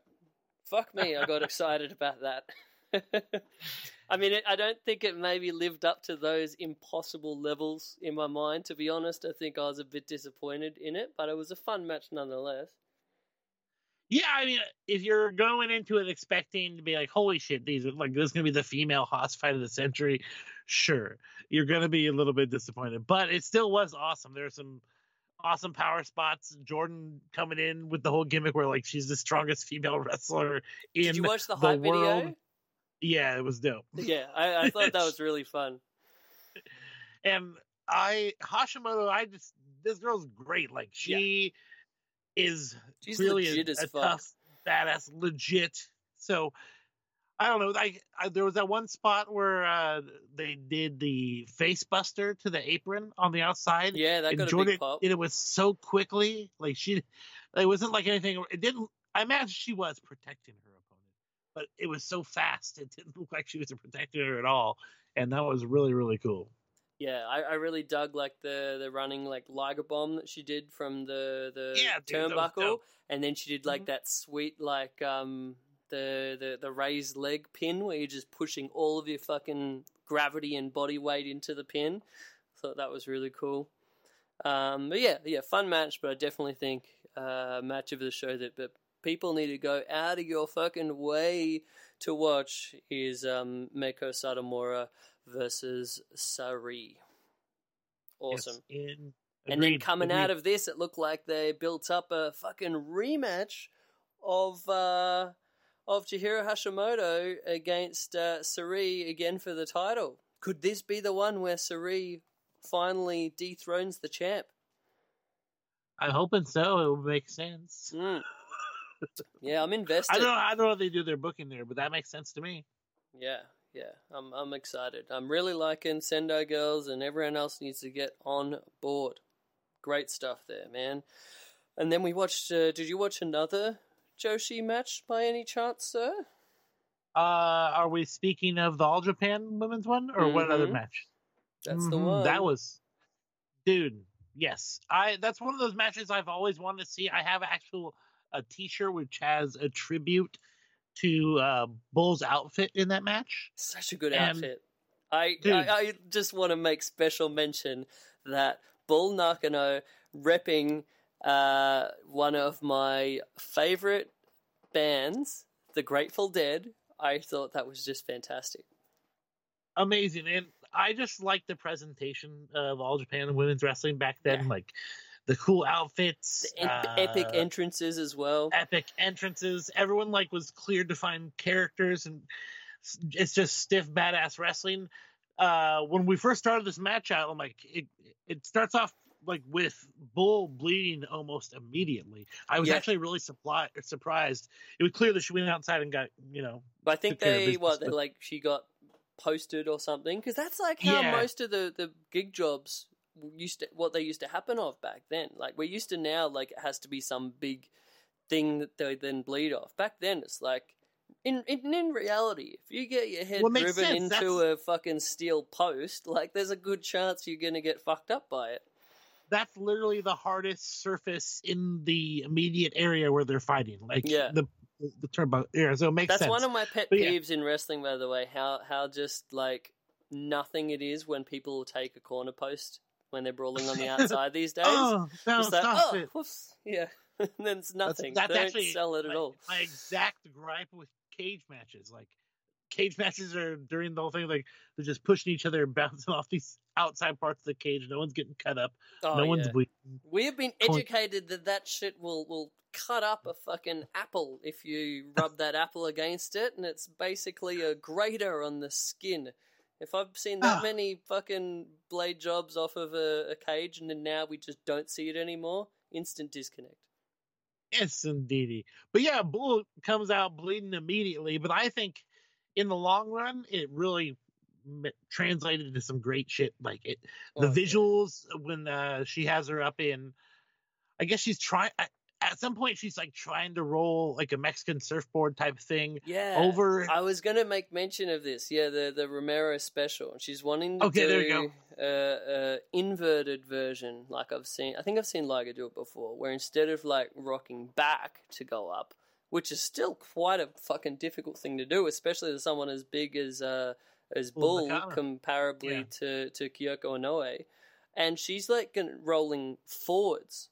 Fuck me, I got excited about that. I mean, it, I don't think it maybe lived up to those impossible levels in my mind, to be honest. I think I was a bit disappointed in it, but it was a fun match nonetheless. Yeah, I mean, if you're going into it expecting to be like, "Holy shit, these are like this is gonna be the female hoss fight of the century," sure, you're gonna be a little bit disappointed, but it still was awesome. There's some awesome power spots. Jordan coming in with the whole gimmick where like she's the strongest female wrestler in Did you watch the the hype video? Yeah, it was dope. Yeah, I, I thought that was really fun. and I Hashimoto, I just this girl's great. Like she is She's clearly legit a, as a fuck. tough, badass, legit. So I don't know. I, I there was that one spot where uh, they did the face buster to the apron on the outside. Yeah, that and got a big pop. did it was so quickly. Like she, it wasn't like anything. It didn't. I imagine she was protecting her but it was so fast. It didn't look like she was protecting her at all, and that was really really cool. Yeah, I, I really dug like the the running like Liger bomb that she did from the the Yeah, dude, turnbuckle, and then she did like Mhm. that sweet like um the, the the raised leg pin where you're just pushing all of your fucking gravity and body weight into the pin. I Thought that was really cool. Um, but yeah, yeah, fun match, but I definitely think uh, match of the show that that people need to go out of your fucking way to watch is um, Meiko Satomura versus Sareee. Awesome. Yes, in, And then agreed, coming out of this, it looked like they built up a fucking rematch of uh, of Chihiro Hashimoto against uh, Sareee again for the title. Could this be the one where Sareee finally dethrones the champ? I'm hoping so. It would make sense. Mm. Yeah, I'm invested. I don't know. I don't know if they do their booking there, but that makes sense to me. Yeah, yeah, I'm I'm excited. I'm really liking Sendai Girls, and everyone else needs to get on board. Great stuff there, man. And then we watched. Uh, did you watch another Joshi match by any chance, sir? Uh, are we speaking of the All Japan women's one, or what other Mhm. match? That's the Mhm, one. That was, dude. Yes, I. That's one of those matches I've always wanted to see. I have actual a T-shirt which has a tribute to uh, Bull's outfit in that match. such a good and- outfit. I, Dude. I I just want to make special mention that Bull Nakano repping uh, one of my favorite bands, The Grateful Dead. I thought that was just fantastic. Amazing, and I just like the presentation of All Japan women's wrestling back then. Yeah. Like the cool outfits, The en- epic uh, entrances as well. epic entrances. Everyone like was clear defined characters, and it's just stiff badass wrestling. Uh, when we first started this match out, I'm like, it it starts off like with Bull bleeding almost immediately. I was Yeah. actually really supply- surprised. It was clear that she went outside and got you know But I think took care of they business, what they like she got posted or something because that's like how Yeah. most of the the gig jobs used to what they used to happen of back then. Like we're used to now, like it has to be some big thing that they then bleed off. Back then, it's like. In, in in reality, if you get your head Well, driven sense. into a fucking steel post, like there's a good chance you're gonna get fucked up by it. that's literally the hardest surface in the immediate area where they're fighting. Like Yeah. the the turnbuckle. Yeah, so it makes That's sense. one of my pet But yeah. peeves in wrestling, by the way. How how just like nothing it is when people take a corner post when they're brawling on the outside these days. oh, no, like, stop oh, it. whoops, yeah. and then it's nothing. That's, don't actually sell it at my, all. my exact gripe with cage matches. Like cage matches are during the whole thing like they're just pushing each other and bouncing off these outside parts of the cage. No one's getting cut up. Oh, no one's bleeding. We have been educated that that shit will will cut up a fucking apple if you rub that apple against it, and it's basically a grater on the skin. If I've seen that Ah. many fucking blade jobs off of a, a cage, and then now we just don't see it anymore, instant disconnect. Yes, indeed. But yeah, Bull comes out bleeding immediately. But I think in the long run, it really translated into some great shit. Like it, the Oh, yeah. visuals when uh, she has her up in, I guess she's trying. At some point, she's like trying to roll like a Mexican surfboard type thing Yeah. over. I was going to make mention of this. Yeah, the the Romero special. She's wanting to Okay, do there you go. a, a inverted version, like I've seen. I think I've seen Liger do it before, where instead of like rocking back to go up, which is still quite a fucking difficult thing to do, especially to someone as big as uh, as Bull Bull, comparably Yeah. to to Kyoko Inoue, and she's like rolling forwards.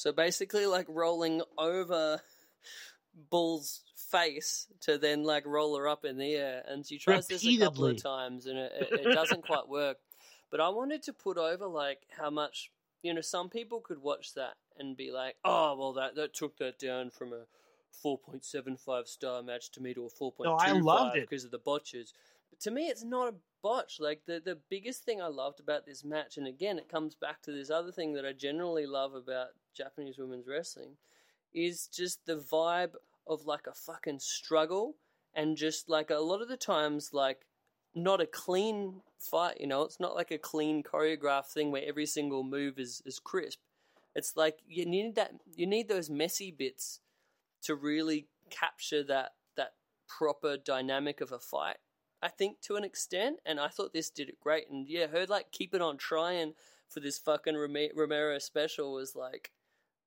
So basically, like rolling over Bull's face to then like roll her up in the air, and she tries this a couple of times, and it, it, it doesn't quite work. But I wanted to put over like how much you know. Some people could watch that and be like, "Oh, well, that that took that down from a 4.75 star match to me to a 4.25 No, I loved it. because of the botches." But to me, it's not a botch. Like the the biggest thing I loved about this match, and again, it comes back to this other thing that I generally love about Japanese women's wrestling, is just the vibe of like a fucking struggle and just like a lot of the times like not a clean fight, you know, it's not like a clean choreographed thing where every single move is, is crisp. It's like you need that you need those messy bits to really capture that that proper dynamic of a fight. I think to an extent, and I thought this did it great. And yeah, her like keep it on trying for this fucking Rome- Romero special was like,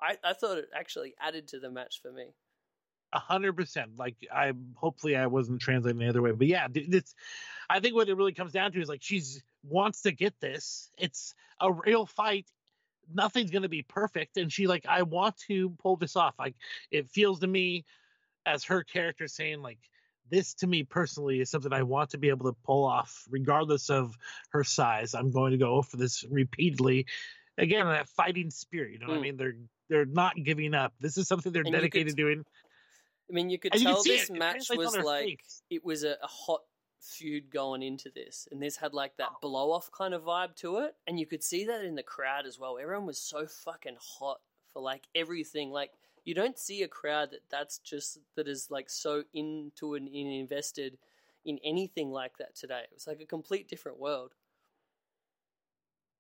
I I thought it actually added to the match for me. A hundred percent. Like I hopefully I wasn't translating the other way, but yeah, this. I think what it really comes down to is like she's wants to get this. It's a real fight. Nothing's gonna be perfect, and she like I want to pull this off. Like it feels to me, as her character saying like this to me personally is something I want to be able to pull off, regardless of her size. I'm going to go for this repeatedly. Again, that fighting spirit. You know what I Mm. mean? They're they're not giving up. This is something they're And you could- dedicated to doing. I mean, you could And tell see this it. It match translates was like face. it was a, a hot feud going into this, and this had like that blow off kind of vibe to it, and you could see that in the crowd as well. Everyone was so fucking hot for like everything. Like you don't see a crowd that that's just that is like so into and in invested in anything like that today. It was like a complete different world.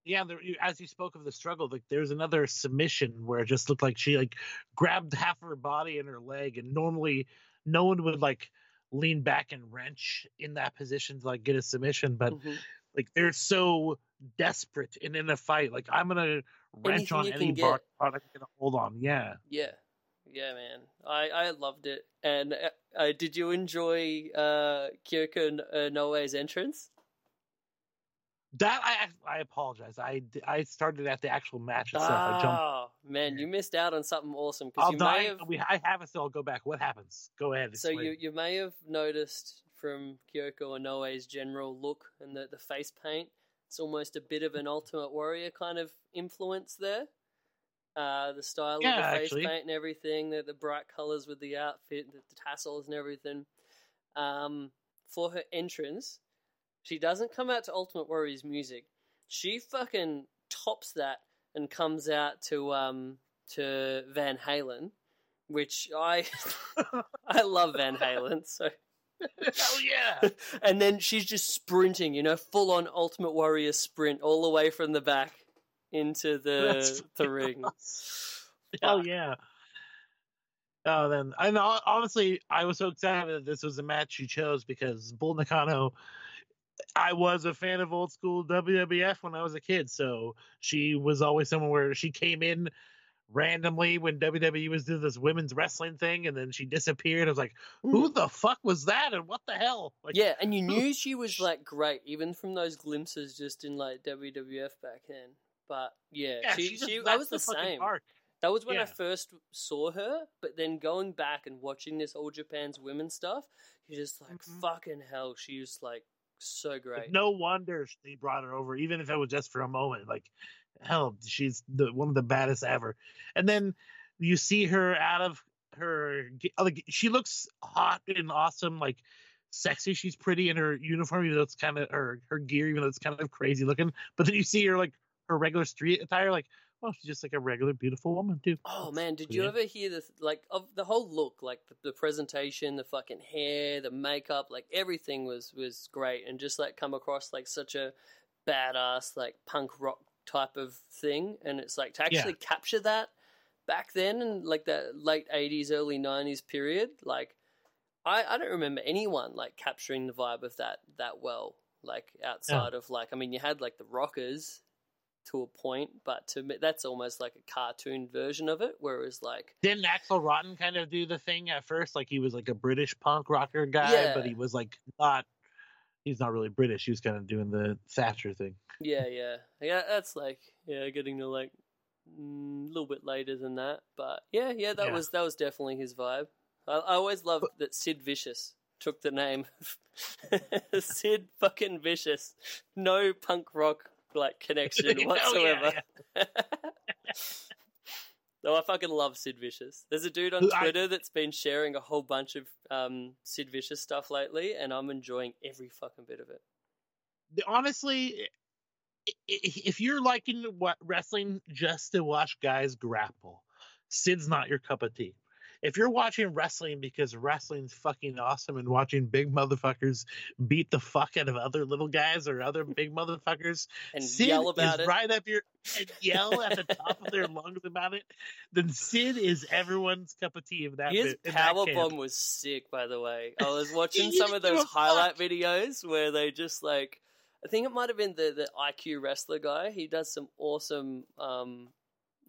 yeah, there, you- as you spoke of the struggle, like there's another submission where it just looked like she like grabbed half of her body and her leg, and normally no one would like lean back and wrench in that position to like get a submission, but Mhm. like they're so desperate and in a fight, like I'm gonna wrench Anything on any can bar product I'm gonna hold on. Yeah, Yeah, yeah, man. I I loved it. And uh, uh, did you enjoy uh, Kyoko uh, Noe's entrance? that I I apologize. I I started at the actual match itself. Oh man, you missed out on something awesome because you die. may have. We I have it still. I'll go back. What happens? Go ahead. So you you may have noticed from Kyoko Inoue general look and the the face paint. It's almost a bit of an Ultimate Warrior kind of influence there. Uh, the style Yeah, of the face actually. paint and everything, the, the bright colors with the outfit, the, the tassels and everything. Um, for her entrance, she doesn't come out to Ultimate Warrior's music. She fucking tops that and comes out to um to Van Halen, which I I love Van Halen. So Hell yeah! and then she's just sprinting, you know, full on Ultimate Warrior sprint all the way from the back into the the ring. Hell Fuck. Oh, yeah. Oh, then and. Honestly, I was so excited that this was a match you chose because Bull Nakano. I was a fan of old school WWF when I was a kid, so she was always someone where she came in randomly when WWE was doing this women's wrestling thing, and then she disappeared. I was like, "Who mm. the fuck was that? And what the hell?" Like, Yeah, and you knew she was like great, even from those glimpses just in like WWF back then. But yeah, yeah, she, she just she left that was the, fucking same. That was when I first saw her, but then going back and watching this All Japan's women stuff, You're just like, Mhm. fucking hell, she's like so great. no wonder they brought her over, even if it was just for a moment. Like, hell, she's the one of the baddest ever. And then you see her out of her, like, she looks hot and awesome, like sexy. She's pretty in her uniform, even though it's kind of her her gear, even though it's kind of crazy looking. But then you see her like her regular street attire, like, well, she's just like a regular beautiful woman too. Oh man, did you ever hear the like of the whole look, like the, the presentation, the fucking hair, the makeup, like everything was was great, and just like come across like such a badass like punk rock type of thing, and it's like to Yeah. actually capture that back then and like that late eighties, early nineties period, like I I don't remember anyone like capturing the vibe of that that well, like outside of like I mean you had like the rockers to a point, but to me that's almost like a cartoon version of it. Whereas like Didn't Axel Rotten kind of do the thing at first? Like he was like a British punk rocker guy, Yeah. but he was like not. He's not really British. He was kind of doing the Thatcher thing. yeah, yeah, yeah, that's like yeah, getting to like mm, a little bit later than that, but yeah, yeah, that Yeah. was that was definitely his vibe. I, I always loved that Sid Vicious took the name Sid fucking Vicious. No punk rock like connection whatsoever. yeah, No, I fucking love Sid Vicious. There's a dude on Who I- Twitter that's been sharing a whole bunch of um, Sid Vicious stuff lately, and I'm enjoying every fucking bit of it. Honestly, if you're liking what wrestling just to watch guys grapple, Sid's not your cup of tea. If you're watching wrestling because wrestling's fucking awesome and watching big motherfuckers beat the fuck out of other little guys or other big motherfuckers, And Sid yell about it. right up your and yell at the top of their lungs about it, then Sid is everyone's cup of tea. In that His bit- that power camp. bomb was sick, by the way. I was watching some of those highlight fuck. videos where they just like, I think it might have been the the IQ wrestler guy. He does some awesome um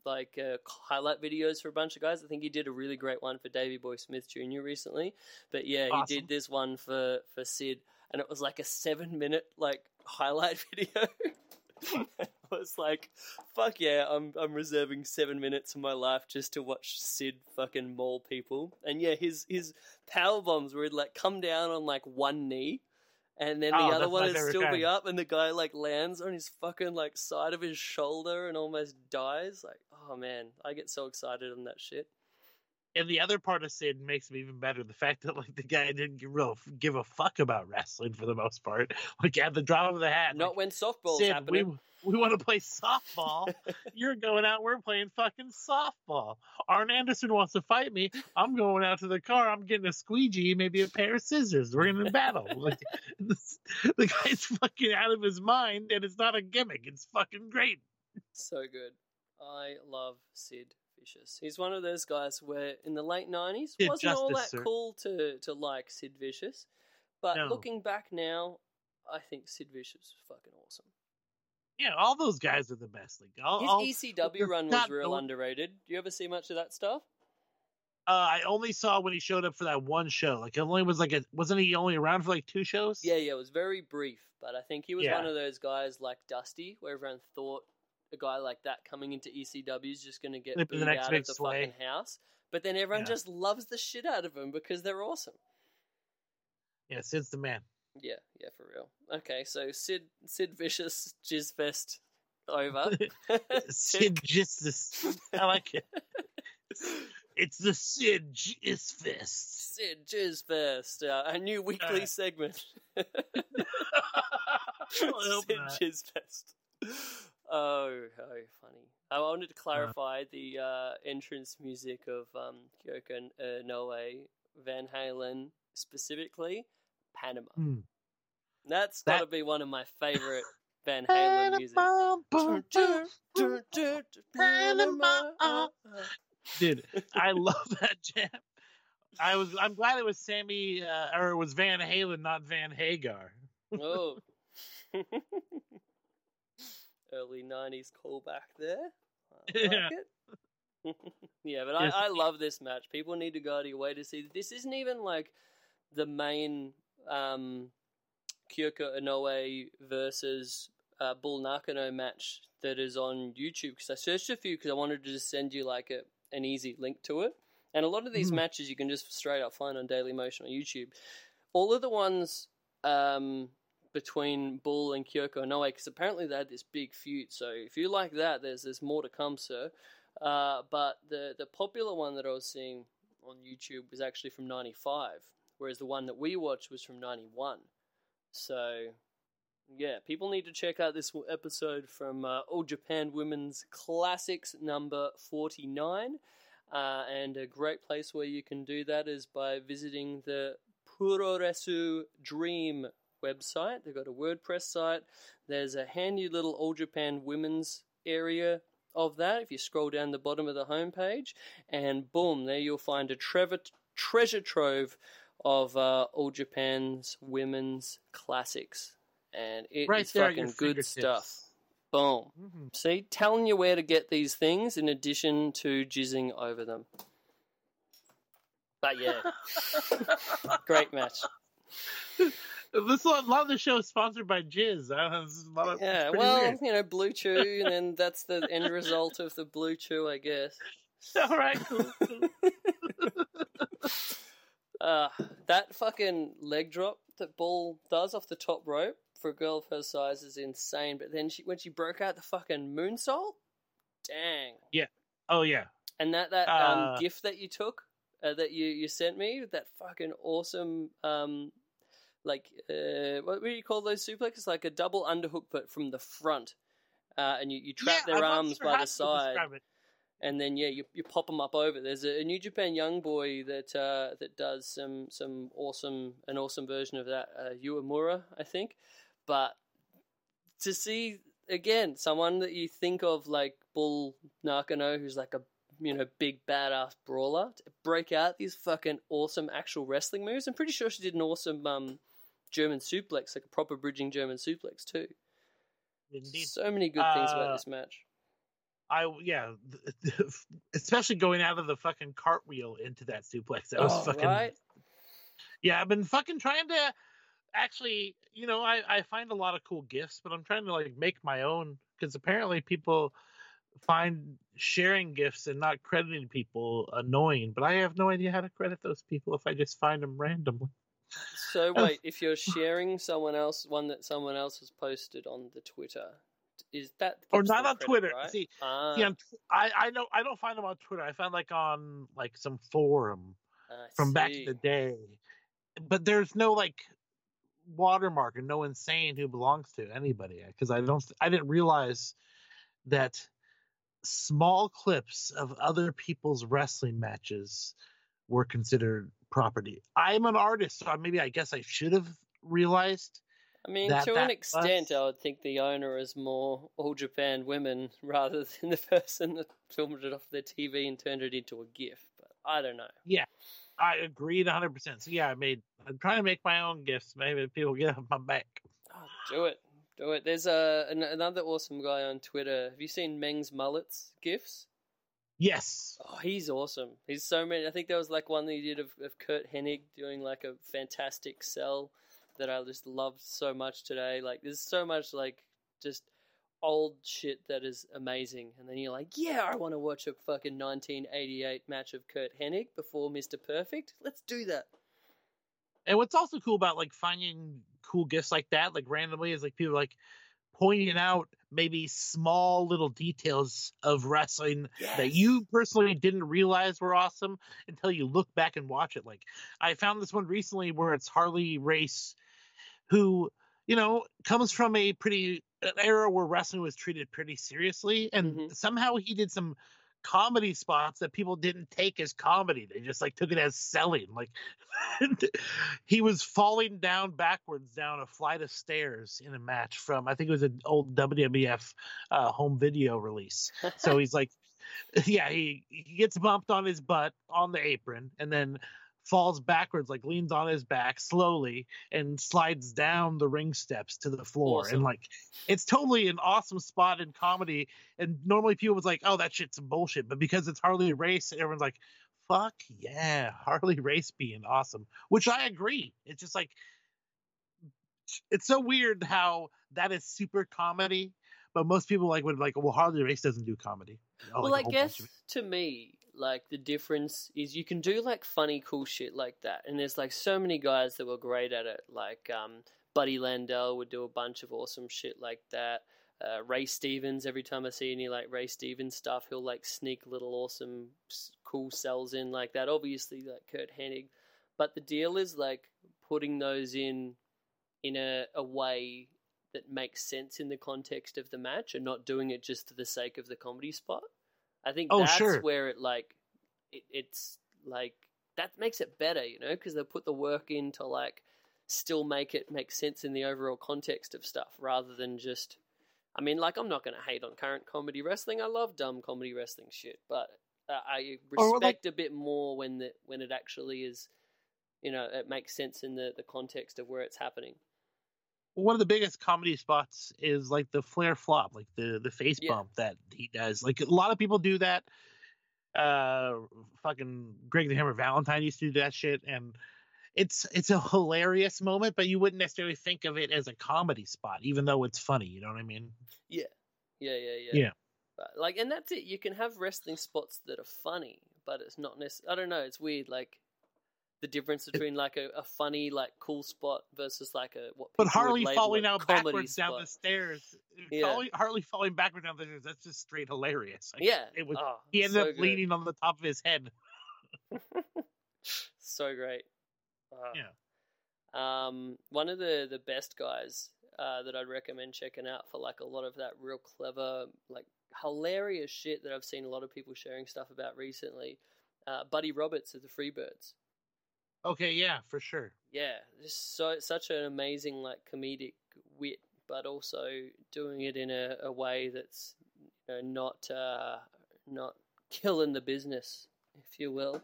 like uh, highlight videos for a bunch of guys. I think he did a really great one for Davey Boy Smith Jr. recently. But yeah, he did this one for for Sid, and it was like a seven minute like highlight video. I was like, "Fuck yeah!" I'm I'm reserving seven minutes of my life just to watch Sid fucking maul people. And yeah, his his power bombs where he'd like come down on like one knee, and then the Oh, other one favorite still be up, and the guy like lands on his fucking like side of his shoulder and almost dies. Like, oh man, I get so excited on that shit. And the other part of Sid makes me even better. The fact that like the guy didn't give, real, give a fuck about wrestling for the most part. Like at the drop of the hat. Not like, when softball's Sid, we happening. we want to play softball. You're going out. We're playing fucking softball. Arn Anderson wants to fight me. I'm going out to the car. I'm getting a squeegee, maybe a pair of scissors. We're gonna battle. Like this, the guy's fucking out of his mind, and it's not a gimmick. It's fucking great. So good. I love Sid Vicious. He's one of those guys where in the late nineties wasn't all that sir. cool to to like Sid Vicious, but No. looking back now, I think Sid Vicious is fucking awesome. Yeah, all those guys are the best. Like all, His all- ECW run was real going- underrated. Do you ever see much of that stuff? Uh, I only saw when he showed up for that one show. Like it only was like a wasn't he only around for like two shows? Yeah, yeah, it was very brief, but I think he was Yeah. one of those guys like Dusty, where everyone thought a guy like that coming into ECW is just going to get booed next out of the sway. fucking house. But then everyone Yeah. just loves the shit out of him because they're awesome. yeah, Sid's the man. Yeah, yeah, for real. Okay, so Sid Sid Vicious Jizz Fest over. Sid Justice. I like it. It's the Sid Jizz Fest. Sid Jizz Fest, uh, a new weekly Uh. segment. Sid that. Jizz Fest. Oh, oh, funny. I wanted Uh. to clarify the uh, entrance music of um, Kyoko uh, Noe, Van Halen specifically, Panama. Hmm. That's That- got to be one of my favorite Van Halen music. Panama. Dude, I love that jam. I was I'm glad it was Sammy uh, or it was Van Halen, not Van Hagar. Oh. Early 90s callback there. I like Yeah. it. yeah, but Yes. I, I love this match. People need to go out of your way to see. This isn't even like the main um, Kyoko Inoue versus uh, Bull Nakano match that is on YouTube because I searched a few because I wanted to just send you like a, an easy link to it. And a lot of these Mhm. matches you can just straight up find on Daily Motion on YouTube. all of the ones um, between Bull and Kyoko Inoue, because apparently they had this big feud. So if you like that, there's there's more to come, sir. Uh, but the the popular one that I was seeing on YouTube was actually from '95, whereas the one that we watched was from '91. So yeah, people need to check out this episode from uh, All Japan Women's Classics number 49. Uh, and a great place where you can do that is by visiting the Puroresu Dream website. They've got a WordPress site. There's a handy little All Japan Women's area of that if you scroll down the bottom of the homepage. And boom, there you'll find a trev- treasure trove of uh, All Japan's women's classics and it is Right there fucking good stuff. Boom. Mhm. See, telling you where to get these things in addition to jizzing over them. But yeah, great match. This a lot of the show is sponsored by Jizz. I don't know, this is a lot of, Yeah, well, weird. you know, Blue Chew, and then that's the end result of the Blue Chew, I guess. All right, cool. Uh, that fucking leg drop that Bull does off the top rope for a girl of her size is insane. But then she, when she broke out the fucking moonsault, dang. Yeah. Oh yeah, And that that um, Uh, gift that you took, uh, that you, you sent me, that fucking awesome, um, like uh, what do you call those suplexes? Like a double underhook, but from the front, uh, and you, you trap Yeah, their I'm arms sure by the side, and then yeah, you, you pop them up over. There's a, a New Japan young boy that uh, that does some some awesome an awesome version of that, uh, Uemura, I think. But to see again someone that you think of like Bull Nakano, who's like a you know big badass brawler, to break out these fucking awesome actual wrestling moves. I'm pretty sure she did an awesome um, German suplex, like a proper bridging German suplex too. Indeed. So many good things about Uh, this match. I yeah, especially going out of the fucking cartwheel into that suplex. That was Oh, fucking right? yeah. I've been fucking trying to actually, you know, I I find a lot of cool gifts, but I'm trying to like make my own because apparently people find sharing gifts and not crediting people annoying. But I have no idea how to credit those people if I just find them randomly. So wait, if you're sharing someone else, one that someone else has posted on the Twitter, is that Or not on credit, Twitter. Right? See, ah, See, I I know I don't find them on Twitter. I found like on like some forum. I from back in the day. But there's no like watermark and no one saying who belongs to anybody because I don't I didn't realize that small clips of other people's wrestling matches were considered property. I'm an artist, so maybe I guess I should have realized. I mean, that- to that an extent, was- I would think the owner is more All Japan women rather than the person that filmed it off their TV and turned it into a GIF. But I don't know. Yeah, I agreed 100%. So yeah, I made I'm trying to make my own gifts. Maybe people get off my back. Oh, do it, do it. There's a an, another awesome guy on Twitter. Have you seen Meng's mullets gifs? Yes. Oh, he's awesome. He's so many. I think there was like one that he did of, of Curt Hennig doing like a fantastic sell that I just loved so much today. Like, there's so much like just old shit that is amazing. And then you're like, yeah, I want to watch a fucking 1988 match of Curt Hennig before Mr. Perfect. Let's do that. And what's also cool about like finding cool gifts like that, like randomly, is like people like pointing out maybe small little details of wrestling that you personally didn't realize were awesome until you look back and watch it. Like I found this one recently where it's Harley Race, who you know comes from a pretty an era where wrestling was treated pretty seriously, and Mhm. somehow he did some comedy spots that people didn't take as comedy. They just like took it as selling. Like he was falling down backwards down a flight of stairs in a match from I think it was an old WWF uh, home video release. So he's like, yeah, he, he gets bumped on his butt on the apron and then falls backwards, like leans on his back slowly and slides down the ring steps to the floor. Awesome. And like, it's totally an awesome spot in comedy. And normally people was like, oh, that shit's bullshit. But because it's Harley Race, everyone's like, fuck yeah, Harley Race being awesome, which I agree. It's just like, it's so weird how that is super comedy, but most people like would like, well, Harley Race doesn't do comedy. Oh, well, like I a whole bunch guess to me, like the difference is you can do like funny, cool shit like that, and there's like so many guys that were great at it. Like um, Buddy Landel would do a bunch of awesome shit like that. Uh, Ray Stevens, every time I see any like Ray Stevens stuff, he'll like sneak little awesome, cool sells in like that. Obviously, like Curt Hennig, but the deal is like putting those in in a, a way that makes sense in the context of the match and not doing it just for the sake of the comedy spot. I think Oh, that's sure. where it like it, it's like that makes it better, you know, because they put the work in to like still make it make sense in the overall context of stuff rather than just. I mean, like I'm not going to hate on current comedy wrestling. I love dumb comedy wrestling shit, but uh, I respect like- a bit more when the when it actually is, you know, it makes sense in the the context of where it's happening. One of the biggest comedy spots is like the Flair flop, like the the face Yeah. bump that he does. Like a lot of people do that. Uh, fucking Greg the Hammer Valentine used to do that shit, and it's it's a hilarious moment, but you wouldn't necessarily think of it as a comedy spot, even though it's funny. You know what I mean? Yeah, yeah, yeah, yeah. Yeah. Like, and that's it. You can have wrestling spots that are funny, but it's not necessarily. I don't know. It's weird. Like the difference between like a, a funny, like cool spot versus like a what. But people would Harley label falling a out comedy backwards down the stairs, Yeah. Harley, Harley falling backwards down the stairs. That's just straight hilarious. Like, Yeah, it was. Oh, he ended so up good. leaning on the top of his head. so great. Uh, Yeah. Um, one of the the best guys uh, that I'd recommend checking out for like a lot of that real clever, like hilarious shit that I've seen a lot of people sharing stuff about recently. Uh, Buddy Roberts of the Freebirds. Okay, yeah, for sure. Yeah, just so such an amazing like comedic wit, but also doing it in a, a way that's you know, not uh, not killing the business, if you will.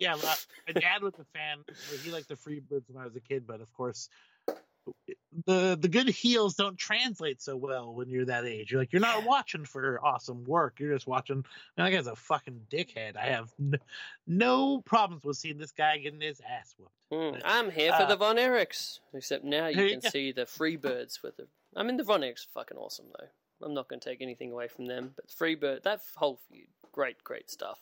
yeah, my, my dad was a fan. He liked the Freebirds when I was a kid, but of course, the the good heels don't translate so well when you're that age. You're like, you're not watching for awesome work. You're just watching. Man, that guy's a fucking dickhead. I have n- no problems with seeing this guy getting his ass whooped. Mm, I'm here for Uh, the Von Erichs. Except now you can see the Freebirds with the. I mean, the Von Erichs are fucking awesome though. I'm not going to take anything away from them, but Freebird, that whole feud, great, great stuff.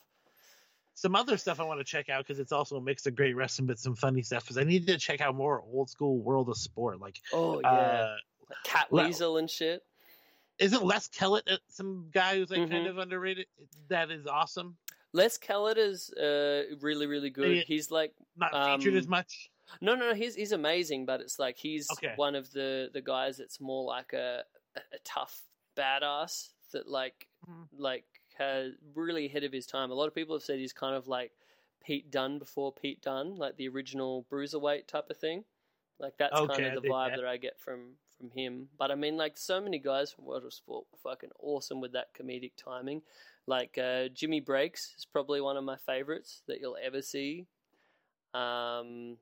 Some other stuff I want to check out because it's also a mix of great wrestling but some funny stuff. Because I need to check out more old school World of Sport. Like, Oh yeah, uh, like Cat well- Weasel and shit. isn't Les Kellett uh, some guy who's like kind Mhm. of underrated? That is awesome. Les Kellett is uh, really, really good. Yeah. He's like Not featured as Um, much. No, no, no, he's he's amazing, but it's like he's Okay. one of the the guys that's more like a a, a tough badass that like Mhm. like has really ahead of his time. A lot of people have said he's kind of like Pete Dunne before Pete Dunne, like the original bruiserweight type of thing. Like that's Okay, kind of the vibe that. that I get from from him. But I mean, like so many guys from World of Sport were fucking awesome with that comedic timing. Like uh, Jimmy Breaks is probably one of my favorites that you'll ever see. Um,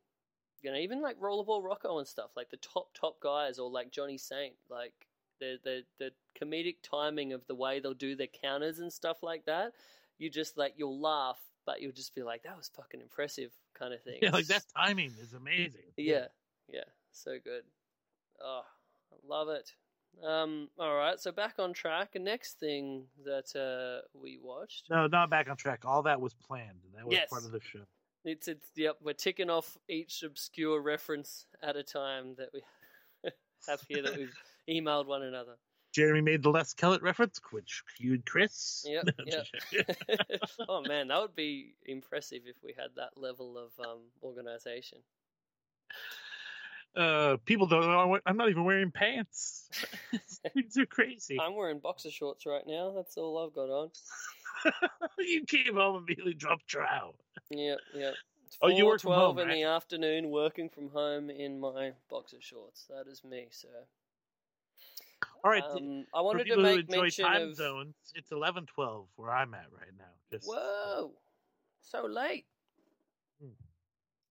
you know, even like Rollerball Rocco and stuff, like the top top guys, or like Johnny Saint, like the the the comedic timing of the way they'll do their counters and stuff like that. You just like you'll laugh, but you'll just be like, "That was fucking impressive," kind of thing. Yeah, like It's that timing is amazing. yeah, yeah, so good. Oh, I love it. Um, all right, so back on track. The next thing that uh, we watched, No, not back on track. All that was planned. That was Yes. part of the show. it's it's yep, we're ticking off each obscure reference at a time that we have here that we've emailed one another. Jeremy made the Les Kellett reference, which cued Chris. Yep, yep. oh man, that would be impressive if we had that level of um, organization. uh, people don't know. I'm not even wearing pants. Things are crazy. I'm wearing boxer shorts right now. That's all I've got on. you came home and immediately dropped trout. Yep, yep. It's Oh, you were twelve home, in right? the afternoon, working from home in my boxer shorts. That is me, sir. All right. Um, I for wanted to make enjoy mention time of. zones, it's 11:12 where I'm at right now. Just Whoa, so late. Hmm.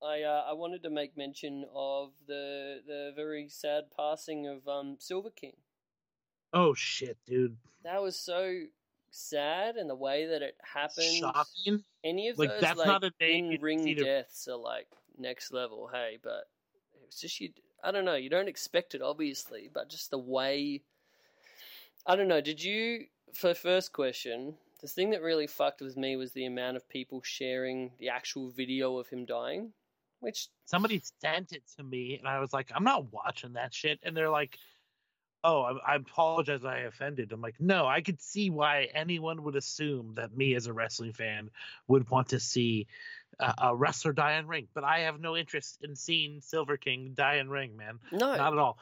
I uh, I wanted to make mention of the the very sad passing of um Silver King. Oh shit, dude! That was so sad, and the way that it happened. Shocking. Any of Like, those that's like not a in ring to- deaths are like next level. Hey, but it's just you. I don't know. You don't expect it, obviously, but just the way. I don't know. Did you? For first question, the thing that really fucked with me was the amount of people sharing the actual video of him dying, which Somebody sent it to me, and I was like, I'm not watching that shit. And they're like, Oh, I, I apologize. I offended. I'm like, no, I could see why anyone would assume that me as a wrestling fan would want to see uh, a wrestler die in ring, but I have no interest in seeing Silver King die in ring, man. no, Not at all.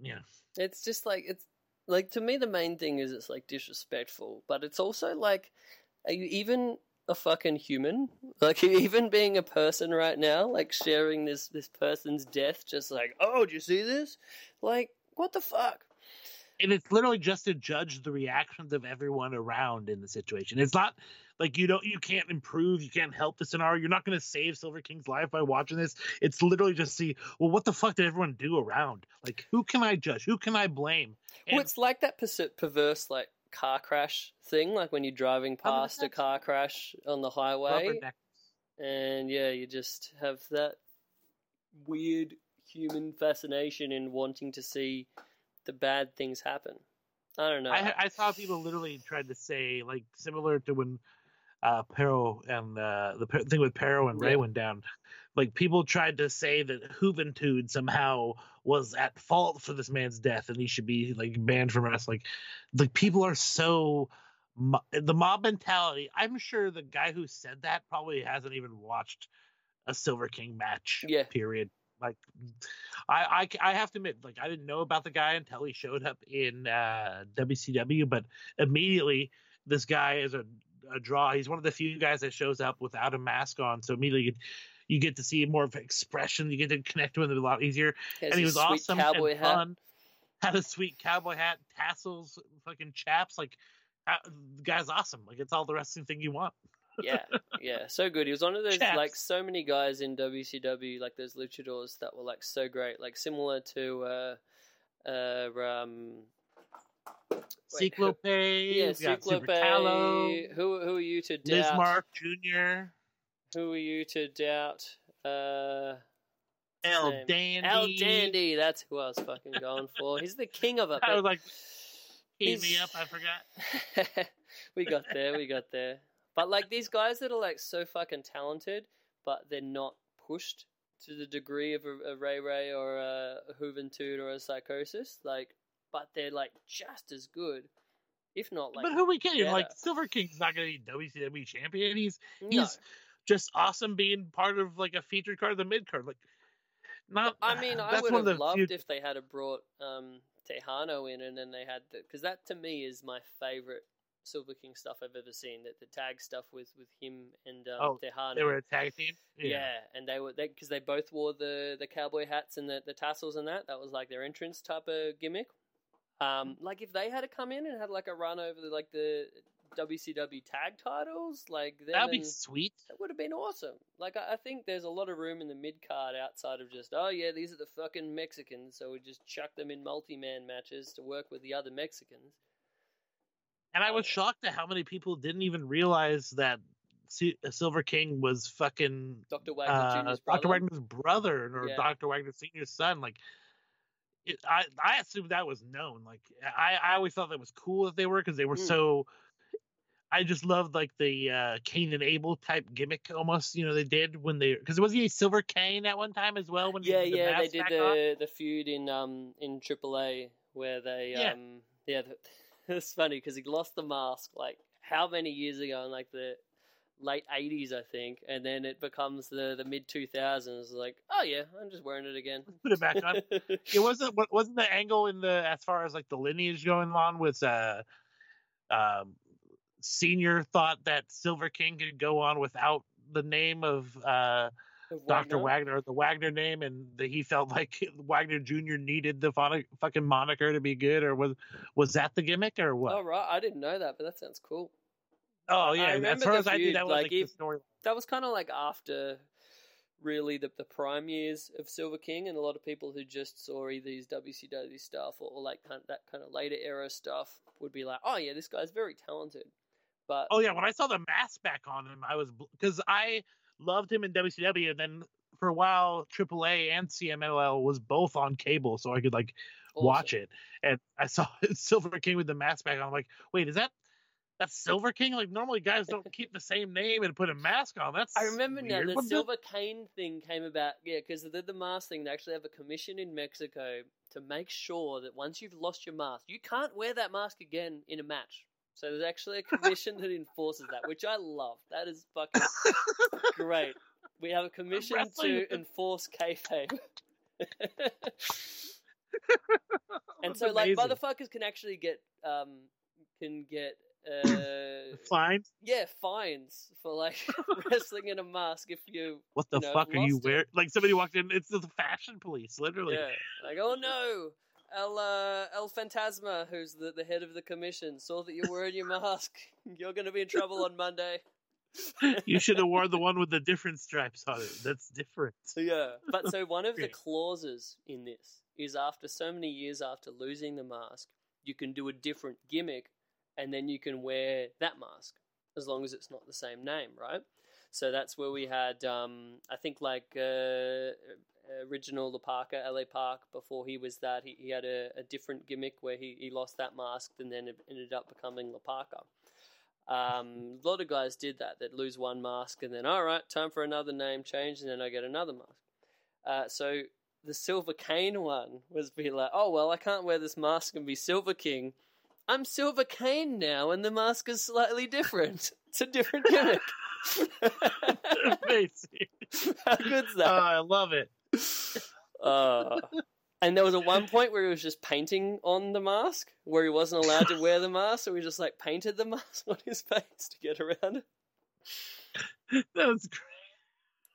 Yeah. It's just like it's like to me the main thing is it's like disrespectful, but it's also like are you even a fucking human? Like even being a person right now, like sharing this this person's death just like, "Oh, do you see this?" Like, what the fuck? and it's literally just to judge the reactions of everyone around in the situation. It's not like you don't you can't improve, you can't help the scenario. You're not going to save Silver King's life by watching this. It's literally just see, well, what the fuck did everyone do around? Like, who can I judge? Who can I blame? well, it's like that perverse like car crash thing, like when you're driving past a car crash on the highway. And yeah, you just have that weird human fascination in wanting to see the bad things happen. I don't know. I, I saw people literally tried to say like similar to when uh Perro and uh the thing with Perro and Rey Yeah. went down. Like people tried to say that Juventud somehow was at fault for this man's death and he should be like banned from wrestling. Like like people are so mo- the mob mentality. I'm sure the guy who said that probably hasn't even watched a Silver King match. Yeah. Period. Like I, I I have to admit, like I didn't know about the guy until he showed up in uh, WCW, but immediately this guy is a, a draw. He's one of the few guys that shows up without a mask on, so immediately you, you get to see more of expression. You get to connect with him a lot easier. Has and he was awesome and hat. fun. Had a sweet cowboy hat, tassels, fucking chaps. Like the guy's awesome. Like it's all the wrestling thing you want. yeah, yeah, so good. He was one of those Chaps. like so many guys in WCW, like those luchadors that were like so great, like similar to uh, uh, um, Cyclope, yeah, we got Super Cyclope. Who who are you to doubt? Bismarck Jr., Who are you to doubt? Uh, El name? Dandy. El Dandy. That's who I was fucking going for. He's the king of it. I was like, keep me He's- up. I forgot. we got there, we got there. But like these guys that are like so fucking talented, but they're not pushed to the degree of a, a Rey Rey or a Juventud or a Psychosis, like, but they're like just as good, if not like. but who we kidding? Like. Silver King's not going to be WCW champion. He's no. he's just awesome being part of like a featured card, the mid card. Like, not. I mean, I would have loved few- if they had brought um, Texano in and then they had the because that to me is my favorite Silver King stuff I've ever seen. That the tag stuff with with him and um, Oh, Texano. they were a tag team. Yeah. and they were because they, both wore the the cowboy hats and the, the tassels and that. That was like their entrance type of gimmick. Um, like if they had to come in and had like a run over the like the WCW tag titles, like them that'd be sweet. that would have been awesome. Like I, I think there's a lot of room in the mid card outside of just oh yeah these are the fucking Mexicans, so we just chuck them in multi man matches to work with the other Mexicans. And I was Uh, shocked at how many people didn't even realize that Silver King was fucking Doctor Wagner uh, Jr.'s brother. Dr. Wagner's brother or Yeah. Dr. Wagner Senior's son. Like, it, I I assumed that was known. Like, I I always thought that was cool that they were because they were Hmm. so. I just loved like the uh, Cain and Abel type gimmick almost. You know they did when they because it was he a Silver Kane at one time as well when Yeah, the yeah, they did back on? the the feud in um in AAA where they Yeah. um yeah the, it's funny because he lost the mask like how many years ago in like the late eighties I think, and then it becomes the the mid two thousands like oh yeah I'm just wearing it again. Put it back on. it wasn't wasn't the angle in the as far as like the lineage going on with uh um senior thought that silver king could go on without the name of uh dr Wagner. wagner the wagner name and that he felt like wagner jr needed the phonic, fucking moniker to be good or was was that the gimmick or what Oh right, I didn't know that, but that sounds cool. Oh I yeah as far as i knew feud, that was like, like, the if- story That was kind of like after really the the prime years of Silver King, and a lot of people who just saw either his WCW stuff or, or like kind that kind of later era stuff would be like, oh yeah, this guy's very talented. But Oh yeah, when I saw the mask back on him, I was because I loved him in WCW, and then for a while AAA and CMLL was both on cable, so I could like watch it. And I saw Silver King with the mask back on. I'm like, wait, is that That's Silver King. Like normally guys don't keep the same name and put a mask on. That's I remember now the Silver Cane thing came about. Yeah, because they did the mask thing. They actually have a commission in Mexico to make sure that once you've lost your mask, you can't wear that mask again in a match. So there's actually a commission that enforces that, which I love. That is fucking great. We have a commission to enforce kayfabe. and so, like, motherfuckers can actually get um can get uh Fine. yeah fines for like wrestling in a mask if you What the you know, fuck are you wearing? Like somebody walked in. It's the fashion police, literally. Yeah. Like, oh no, El uh, El Fantasma, who's the, the head of the commission, saw that you're wearing your mask. You're going to be in trouble on Monday. You should have worn the one with the different stripes on it. That's different. Yeah, but so one of the clauses in this is after so many years after losing the mask, you can do a different gimmick, and then you can wear that mask as long as it's not the same name, right? So that's where we had, um, I think, like uh, original La Parka, LA Park. Before he was that, he, he had a, a different gimmick where he, he lost that mask and then it ended up becoming La Parka. Um, a lot of guys did that. They'd lose one mask and then, all right, time for another name change, and then I get another mask. Uh, so the Silver Cane one was be like, oh well, I can't wear this mask and be Silver King. I'm Silver Cane now, and the mask is slightly different. It's a different gimmick. Amazing. How good's Oh, that? I love it. Uh, and there was a one point where he was just painting on the mask, where he wasn't allowed to wear the mask, so he just like painted the mask on his face to get around it. was great.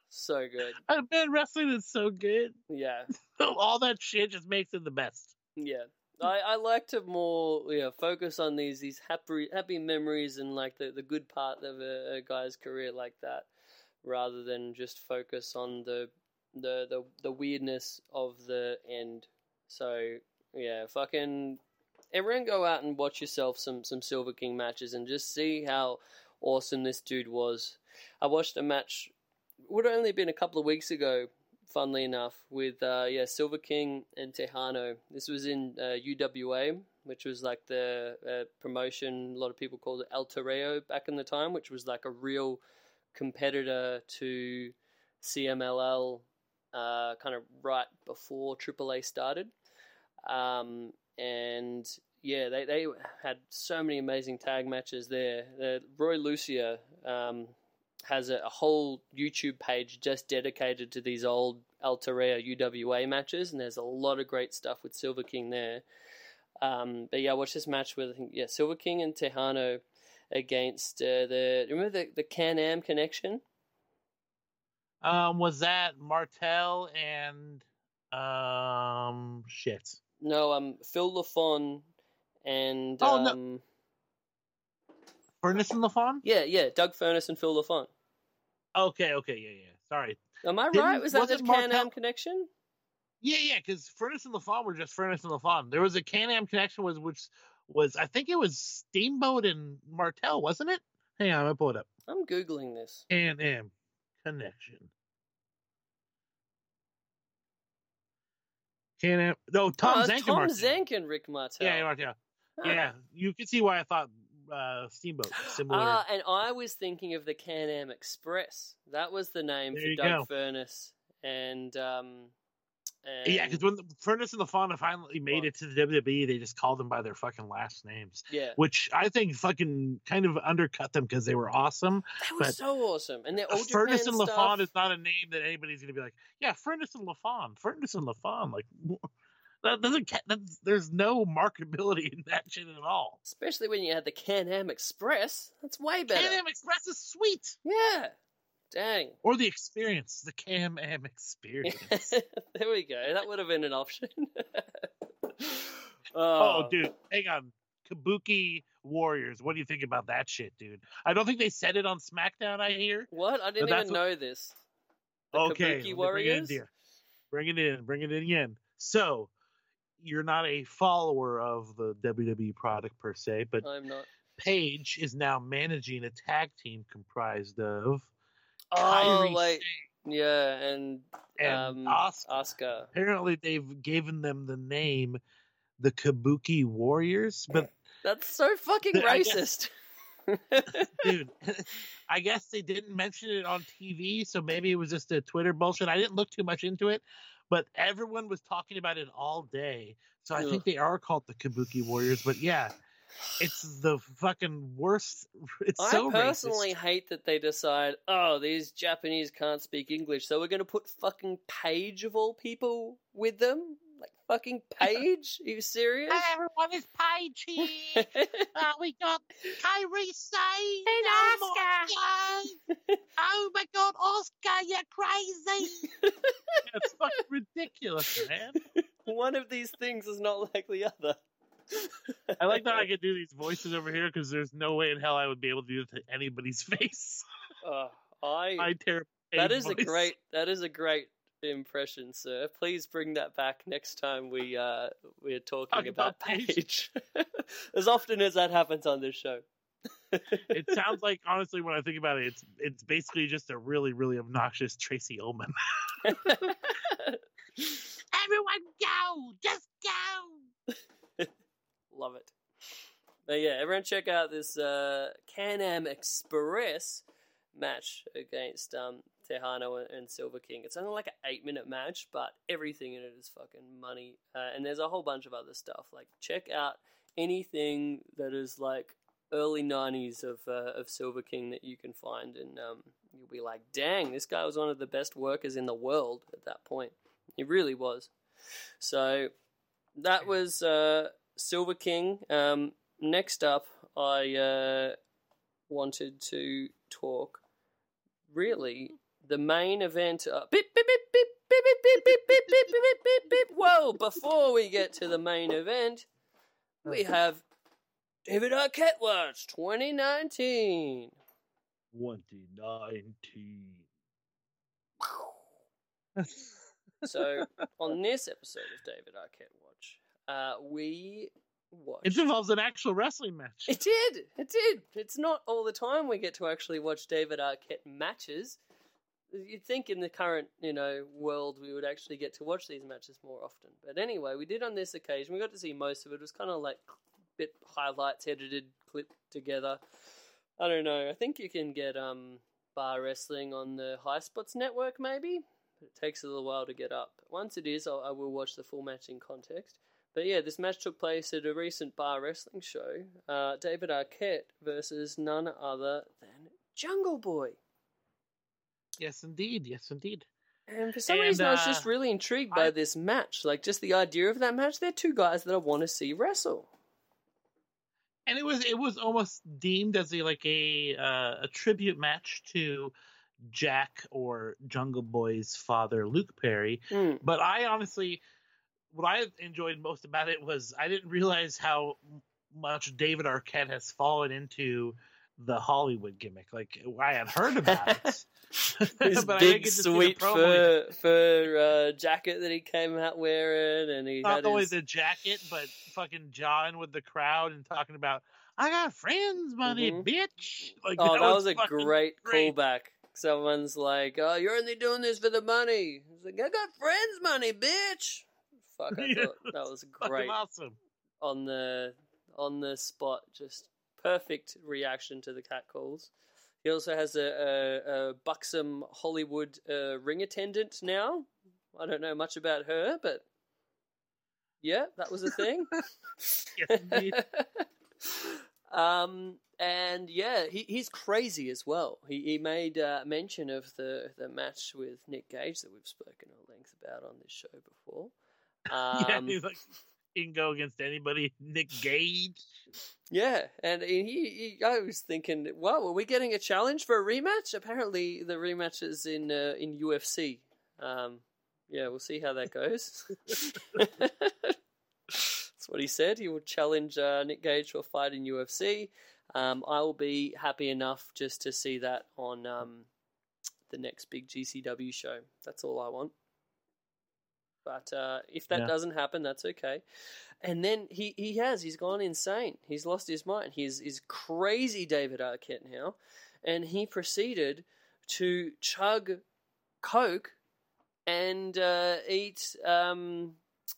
So good. Uh, Man, wrestling is so good. Yeah. All that shit just makes it the best. Yeah. I, I like to more yeah focus on these these happy happy memories and like the, the good part of a, a guy's career like that, rather than just focus on the the the, the weirdness of the end. So yeah, fucking everyone go out and watch yourself some some Silver King matches and just see how awesome this dude was. I watched a match would have only been a couple of weeks ago funnily enough, with uh, yeah Silver King and Texano. This was in uh, UWA, which was like the uh, promotion. A lot of people called it El Toreo back in the time, which was like a real competitor to CMLL, uh, kind of right before AAA started. Um, and yeah, they, they had so many amazing tag matches there. Uh, Roy Lucia um, has a, a whole YouTube page just dedicated to these old El Toreo UWA matches, and there's a lot of great stuff with Silver King there. Um, but yeah, I watched this match with I think yeah Silver King and Texano against uh, the remember the the Can Am connection. Um, was that Martel and um shit? No, um, Phil Lafon and Oh, no. um, Furnas and LaFon? yeah, yeah, Doug Furnas and Phil Lafon. Okay, okay, yeah, yeah. Sorry. Am I Didn't- right? Was that the Can Am connection? Yeah, yeah, because Furnas and LaFon were just Furnas and LaFon. There was a Can-Am connection was which was I think it was Steamboat and Martel, wasn't it? Hang on, I'm gonna pull it up. I'm googling this. Can-Am connection. Can-Am no Tom oh, it's Zenk and Tom. Zenk and Rick Martel. Yeah, yeah, Martel. Ah. Yeah, you can see why I thought uh, Steamboat similar. Ah, and I was thinking of the Can Am Express. That was the name There for Doug go. Furnas and um. And, yeah, because when the Furnas and LaFon finally made it to the WWE, they just called them by their fucking last names. yeah, which I think fucking kind of undercut them because they were awesome. that was so awesome. And they're all Furnas and. LaFon is not a name that anybody's gonna be like, yeah, Furnas and LaFon, Furnas and LaFon. Like that doesn't. That's, there's no marketability in that shit at all. especially when you had the Can Am Express. That's way better. Can-Am Express is sweet, Yeah, dang. or the experience, the Cam Am experience. there we go. That would have been an option. Oh, oh, dude, hang on. Kabuki Warriors. What do you think about that shit, dude? I don't think they said it on SmackDown. I hear. What? I didn't even what- know this. The okay, Kabuki me bring it in, Warriors? dear. Bring it in, bring it in again. So, you're not a follower of the WWE product per se, but I'm not. Paige is now managing a tag team comprised of Oh, wait. Sane Yeah, and and um, Asuka. Asuka. Apparently, they've given them the name the Kabuki Warriors, but That's so fucking racist. guess- dude. I guess they didn't mention it on TV, so maybe it was just a Twitter bullshit. I didn't look too much into it, but everyone was talking about it all day. So I Ugh. think they are called the Kabuki Warriors. But yeah, it's the fucking worst. It's I so personally racist. hate that they decide, oh, these Japanese can't speak English, so we're going to put fucking Paige of all people with them. Like fucking Paige? Are you serious? everyone is Paige here. Uh, we got Kyrie Say And oh my God. oh my god, Oscar, you're crazy. That's fucking ridiculous, man. One of these things is not like the other. I like that I can do these voices over here because there's no way in hell I would be able to do it to anybody's face. Uh, I My terrible. that Paige is a great that is a great impression, sir. Please bring that back next time we uh we're talking Talk about, about Paige. Page. as often as that happens on this show. It sounds like honestly, when I think about it, it's it's basically just a really really obnoxious Tracey Ullman. Everyone go, just go. Love it. But yeah, everyone check out this uh, Can-Am Express match against um, Texano and, Silver King. It's only like an eight-minute match, but everything in it is fucking money. Uh, and there's a whole bunch of other stuff. Like check out anything that is like early '90s of uh, of Silver King that you can find, and um, you'll be like, "Dang, this guy was one of the best workers in the world at that point. He really was." So that was uh, Silver King. Um, next up, I uh, wanted to talk really the main event. Uh, beep, beep, beep, beep, beep, beep, beep, beep, beep, beep, beep, beep, beep, beep. Whoa! Before we get to the main event, we have David Arquette Watch 2019. 2019. So on this episode of David Arquette Watch, uh, we watched. It involves an actual wrestling match. It did. It did. It's not all the time we get to actually watch David Arquette matches. You'd think in the current, you know, world we would actually get to watch these matches more often. But anyway, we did on this occasion. We got to see most of it. It was kind of like bit highlights, edited, clipped together. I don't know. I think you can get um bar wrestling on the Highspots network, maybe. But it takes a little while to get up. Once it is, I'll, I will watch the full match in context. But yeah, this match took place at a recent bar wrestling show. Uh, David Arquette versus none other than Jungle Boy. Yes, indeed. Yes, indeed. And for some And, reason, I was just uh, really intrigued by I- this match. Like, just the idea of that match. They're two guys that I want to see wrestle. and it was it was almost deemed as a like a uh, a tribute match to Jack or Jungle Boy's father, Luke Perry. Mm. But I honestly, what I enjoyed most about it was I didn't realize how much David Arquette has fallen into the Hollywood gimmick. Like I had heard about it. His but big, get to see the sweet fur, fur uh, jacket that he came out wearing, and he Not had only his... the jacket, but fucking jawing with the crowd and talking about I got friends money, Mhm. bitch. Like Oh, that, was, a great, great. callback. Someone's like, "Oh, you're only doing this for the money." He's like, "I got friends' money, bitch." Fuck, I Yeah, thought that was great awesome. on the on the spot. Just perfect reaction to the cat calls. He also has a, a, a buxom Hollywood uh, ring attendant now. I don't know much about her, but yeah, that was a thing. Yes, um, and yeah, he, he's crazy as well. He he made uh, mention of the the match with Nick Gage that we've spoken at length about on this show before. yeah, Um, he's like he can go against anybody. Nick Gage. yeah, and he, he I was thinking, wow, are we getting a challenge for a rematch? Apparently, the rematch is in uh, in UFC. Um, yeah, we'll see how that goes. That's what he said. He will challenge uh, Nick Gage to a fight in UFC. Um, I will be happy enough just to see that on um, the next big GCW show. That's all I want. But uh, if that Yeah. doesn't happen, that's okay. And then he, he has. He's gone insane. He's lost his mind. He's, he's crazy David Arquette now. And he proceeded to chug Coke and uh, eat, um,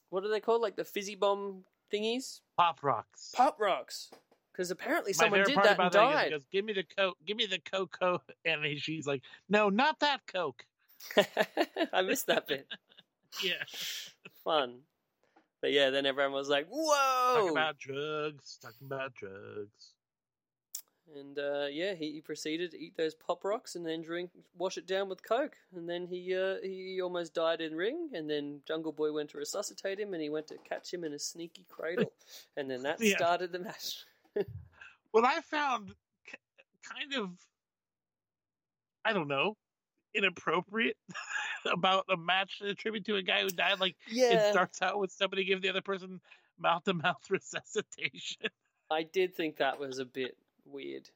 what are they called? Like the fizzy bomb thingies? Pop rocks. Pop rocks. because apparently My someone did that and that is he died. goes, "Give me the coke, give me the Coke. and she's like, "No, not that coke." I missed that bit. Yeah, Fun. But yeah, then everyone was like, "Whoa!" talking about drugs, talking about drugs. And uh, yeah, he, he proceeded to eat those pop rocks and then drink, wash it down with coke. And then he uh, he almost died in ring. And then Jungle Boy went to resuscitate him, and he went to catch him in a sneaky cradle. And then that Yeah. started the match. What I found k- kind of, I don't know, inappropriate about a match a tribute to a guy who died. Like it starts out with somebody give the other person mouth to mouth resuscitation. I did think that was a bit weird.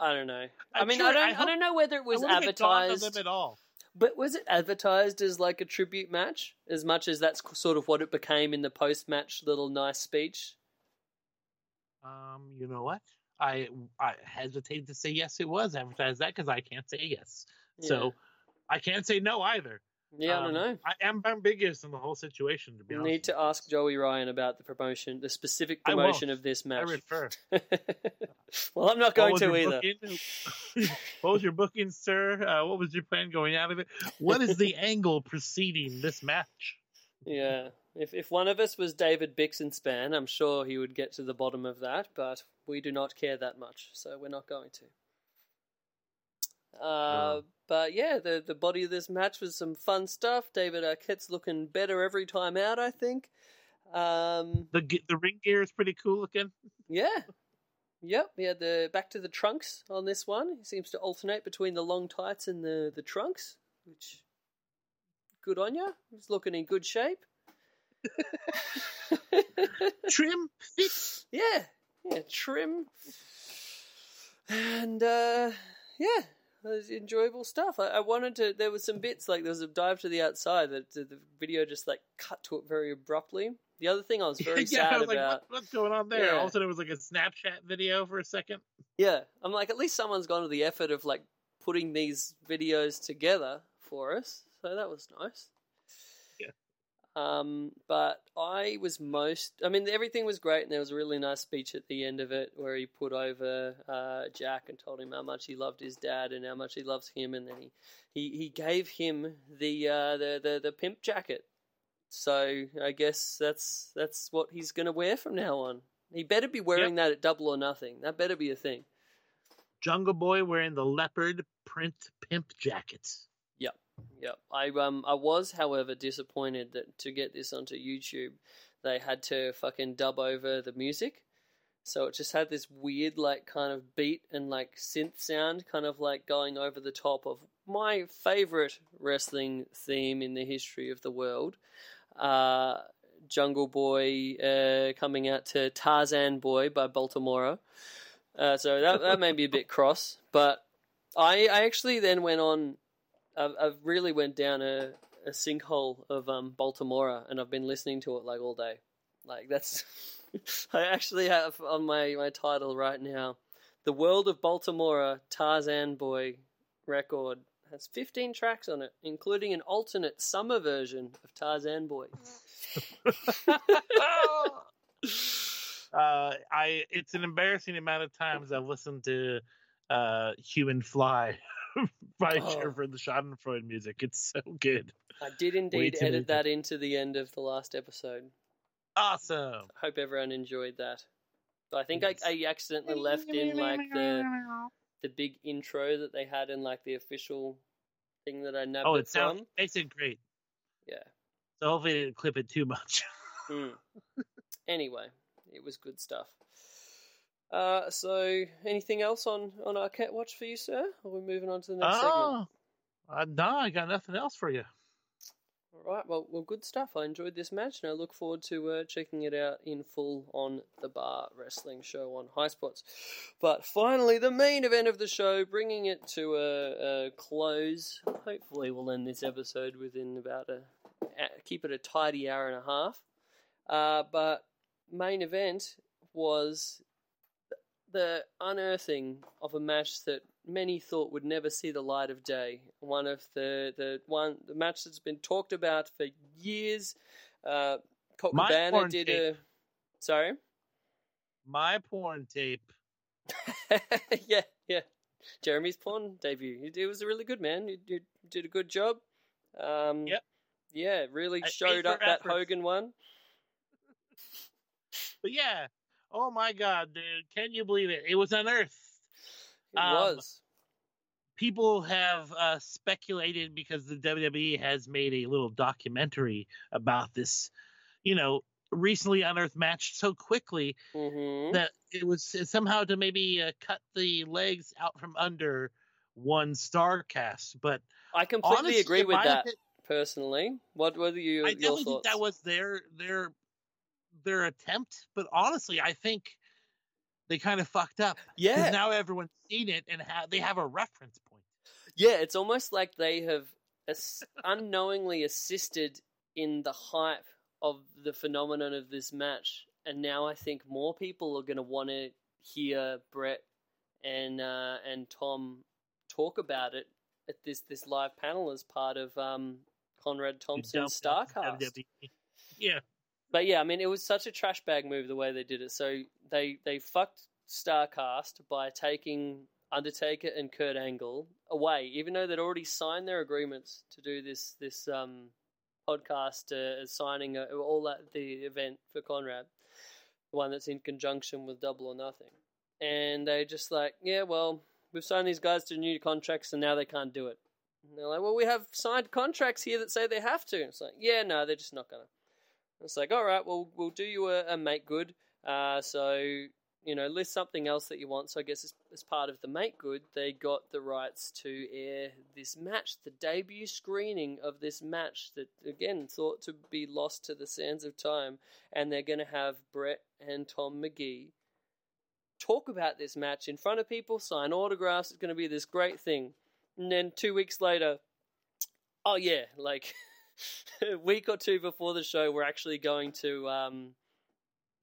I don't know. I mean, sure- I don't. I, hope- don't know whether it was I wouldn't get gone to advertised. them at all. But was it advertised as like a tribute match, as much as that's sort of what it became in the post-match little nice speech? Um, you know what? I I hesitate to say yes. It was advertised that because I can't say yes. So I can't say no either. yeah, I don't Um, know. I am ambiguous in the whole situation. To be honest. You honest, need to ask Joey Ryan about the promotion, the specific promotion of this match. I refer. well, I'm not going to either. what was your booking, sir? Uh, what was your plan going out of it? What is the angle preceding this match? Yeah, if if one of us was David Bixenspan, I'm sure he would get to the bottom of that. But we do not care that much, so we're not going to. Uh, Oh. But yeah, the the body of this match was some fun stuff. David Arquette's looking better every time out. I think. Um, The the ring gear is pretty cool looking. Yeah. Yep, we had the back to the trunks on this one. He seems to alternate between the long tights and the, the trunks, which good on you. He's looking in good shape. Trim, fit. yeah, yeah, trim. And uh yeah, was enjoyable stuff. I, I wanted to there was some bits like there was a dive to the outside that the, the video just like cut to it very abruptly. The other thing I was very yeah, sad I was like, about what, what's going on there? Yeah. All of a sudden, it was like a Snapchat video for a second. Yeah, I'm like, at least someone's gone to the effort of like putting these videos together for us, so that was nice. Um, but I was most, I mean, everything was great, and there was a really nice speech at the end of it where he put over uh, Jack and told him how much he loved his dad and how much he loves him, and then he he, he gave him the uh, the the the pimp jacket. So I guess that's that's what he's going to wear from now on. He better be wearing that at Double or Nothing. That better be a thing. Jungle Boy wearing the leopard print pimp jackets. Yep, yep. I um I was, however, disappointed that to get this onto YouTube, they had to fucking dub over the music. So it just had this weird, like, kind of beat and like synth sound, kind of like going over the top of my favorite wrestling theme in the history of the world. Uh, Jungle Boy uh, coming out to Tarzan Boy by Baltimora. Uh, so that that made me a bit cross, but I I actually then went on. I've, I've really went down a, a sinkhole of um and I've been listening to it like all day. Like that's I actually have on my my title right now, "The World of Baltimora Tarzan Boy record." Has 15 tracks on it, including an alternate summer version of Tarzan Boy. uh, I it's an embarrassing amount of times I've listened to uh, "Human Fly" by Oh. for the Schadenfreude music. It's so good. I did indeed edit that into the end of the last episode. Awesome. I hope everyone enjoyed that. But I think I, Yes. I accidentally left in like the the big intro that they had in like the official thing that I nabbed Oh, it sounds from. makes it great. Yeah. So hopefully they didn't clip it too much. Hmm. anyway, it was good stuff. Uh, so anything else on on Arquette watch for you, sir? Or are we moving on to the next segment? oh, uh, no, I got nothing else for you. All right, well, well, good stuff. I enjoyed this match, and I look forward to uh, checking it out in full on the Bar Wrestling Show on Highspots. But finally, the main event of the show, bringing it to a, a close. Hopefully, we'll end this episode within about a, a keep it a tidy hour and a half. Uh, but main event was the unearthing of a match that many thought would never see the light of day. One of the the one the match that's been talked about for years. Uh, Colt Cabana did tape. a sorry. my porn tape. yeah, yeah. Jeremy's porn debut. It was a really good, man. You, you did a good job. Um, Yep. Yeah, really I showed up that efforts. Hogan one. But yeah, oh my god, dude, can you believe it? It was unearthed. It Um, was. People have uh, speculated because the WWE has made a little documentary about this, you know, recently unearthed match so quickly hmm that it was somehow to maybe uh, cut the legs out from under one Starcast. But I completely honestly, agree with that opi- personally. What were you, I definitely think that was their their their attempt. But honestly, I think they kind of fucked up. yeah, now everyone's seen it and ha- they have a reference point. yeah. It's almost like they have as- unknowingly assisted in the hype of the phenomenon of this match, and now I think more people are going to want to hear Bret and uh, and Tom talk about it at this this live panel as part of um, Conrad Thompson's Starcast. WWE. Yeah, But yeah, I mean, it was such a trash bag move the way they did it. So they they fucked Starcast by taking Undertaker and Kurt Angle away, even though they'd already signed their agreements to do this this um, podcast, uh, signing uh, all that the event for Conrad, the one that's in conjunction with Double or Nothing, and they just like, yeah, well, we've signed these guys to new contracts, and now they can't do it. And they're like, well, we have signed contracts here that say they have to. It's like, yeah, no, they're just not gonna. It's like, all right, well, we'll do you a, a make good. Uh, so, you know, list something else that you want. So I guess as, as part of the make good, they got the rights to air this match, the debut screening of this match that, again, thought to be lost to the sands of time. And they're going to have Bret and Tom Magee talk about this match in front of people, sign autographs. It's going to be this great thing. And then two weeks later, oh, yeah, like. a week or two before the show, we're actually going to um,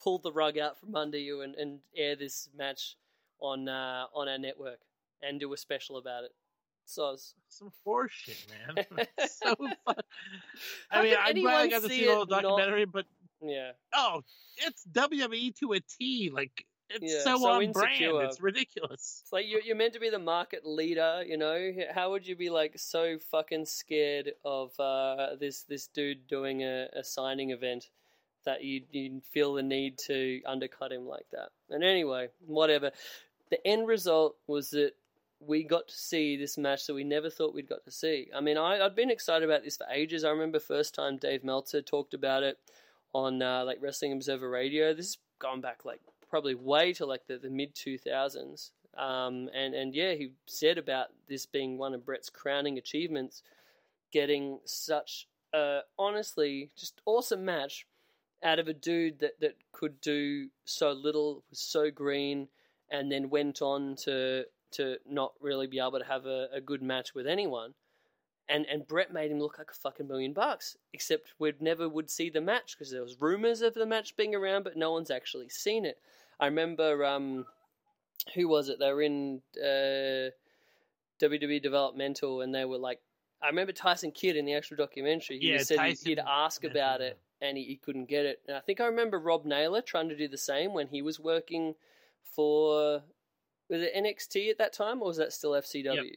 pull the rug out from under you and, and air this match on uh, on our network and do a special about it. So some horseshit, man. So fun. I mean, I'm glad I got to see see the whole it not- documentary, but yeah, oh, it's WWE to a T. Like it's Yeah, so, so on insecure. brand. It's ridiculous. it's like you're you're meant to be the market leader. You know, how would you be like so fucking scared of uh, this this dude doing a, a signing event? That you you feel the need to undercut him like that. And anyway, whatever. The end result was that we got to see this match that we never thought we'd got to see. I mean, I, I'd been excited about this for ages. I remember first time Dave Meltzer talked about it on uh, like Wrestling Observer Radio. This is going back like probably way to like the, the mid two thousands. Um, and and yeah, he said about this being one of Bret's crowning achievements, getting such a honestly just awesome match out of a dude that that could do so little, was so green, and then went on to to not really be able to have a, a good match with anyone. And and Bret made him look like a fucking million bucks. Except we never would see the match because there was rumors of the match being around, but no one's actually seen it. I remember um, who was it? They were in uh, WWE Developmental, and they were like, I remember Tyson Kidd in the actual documentary. He Yeah, said he'd, Tyson he'd ask about it, and he, he couldn't get it. And I think I remember Rob Naylor trying to do the same when he was working for was it NXT at that time, or was that still FCW?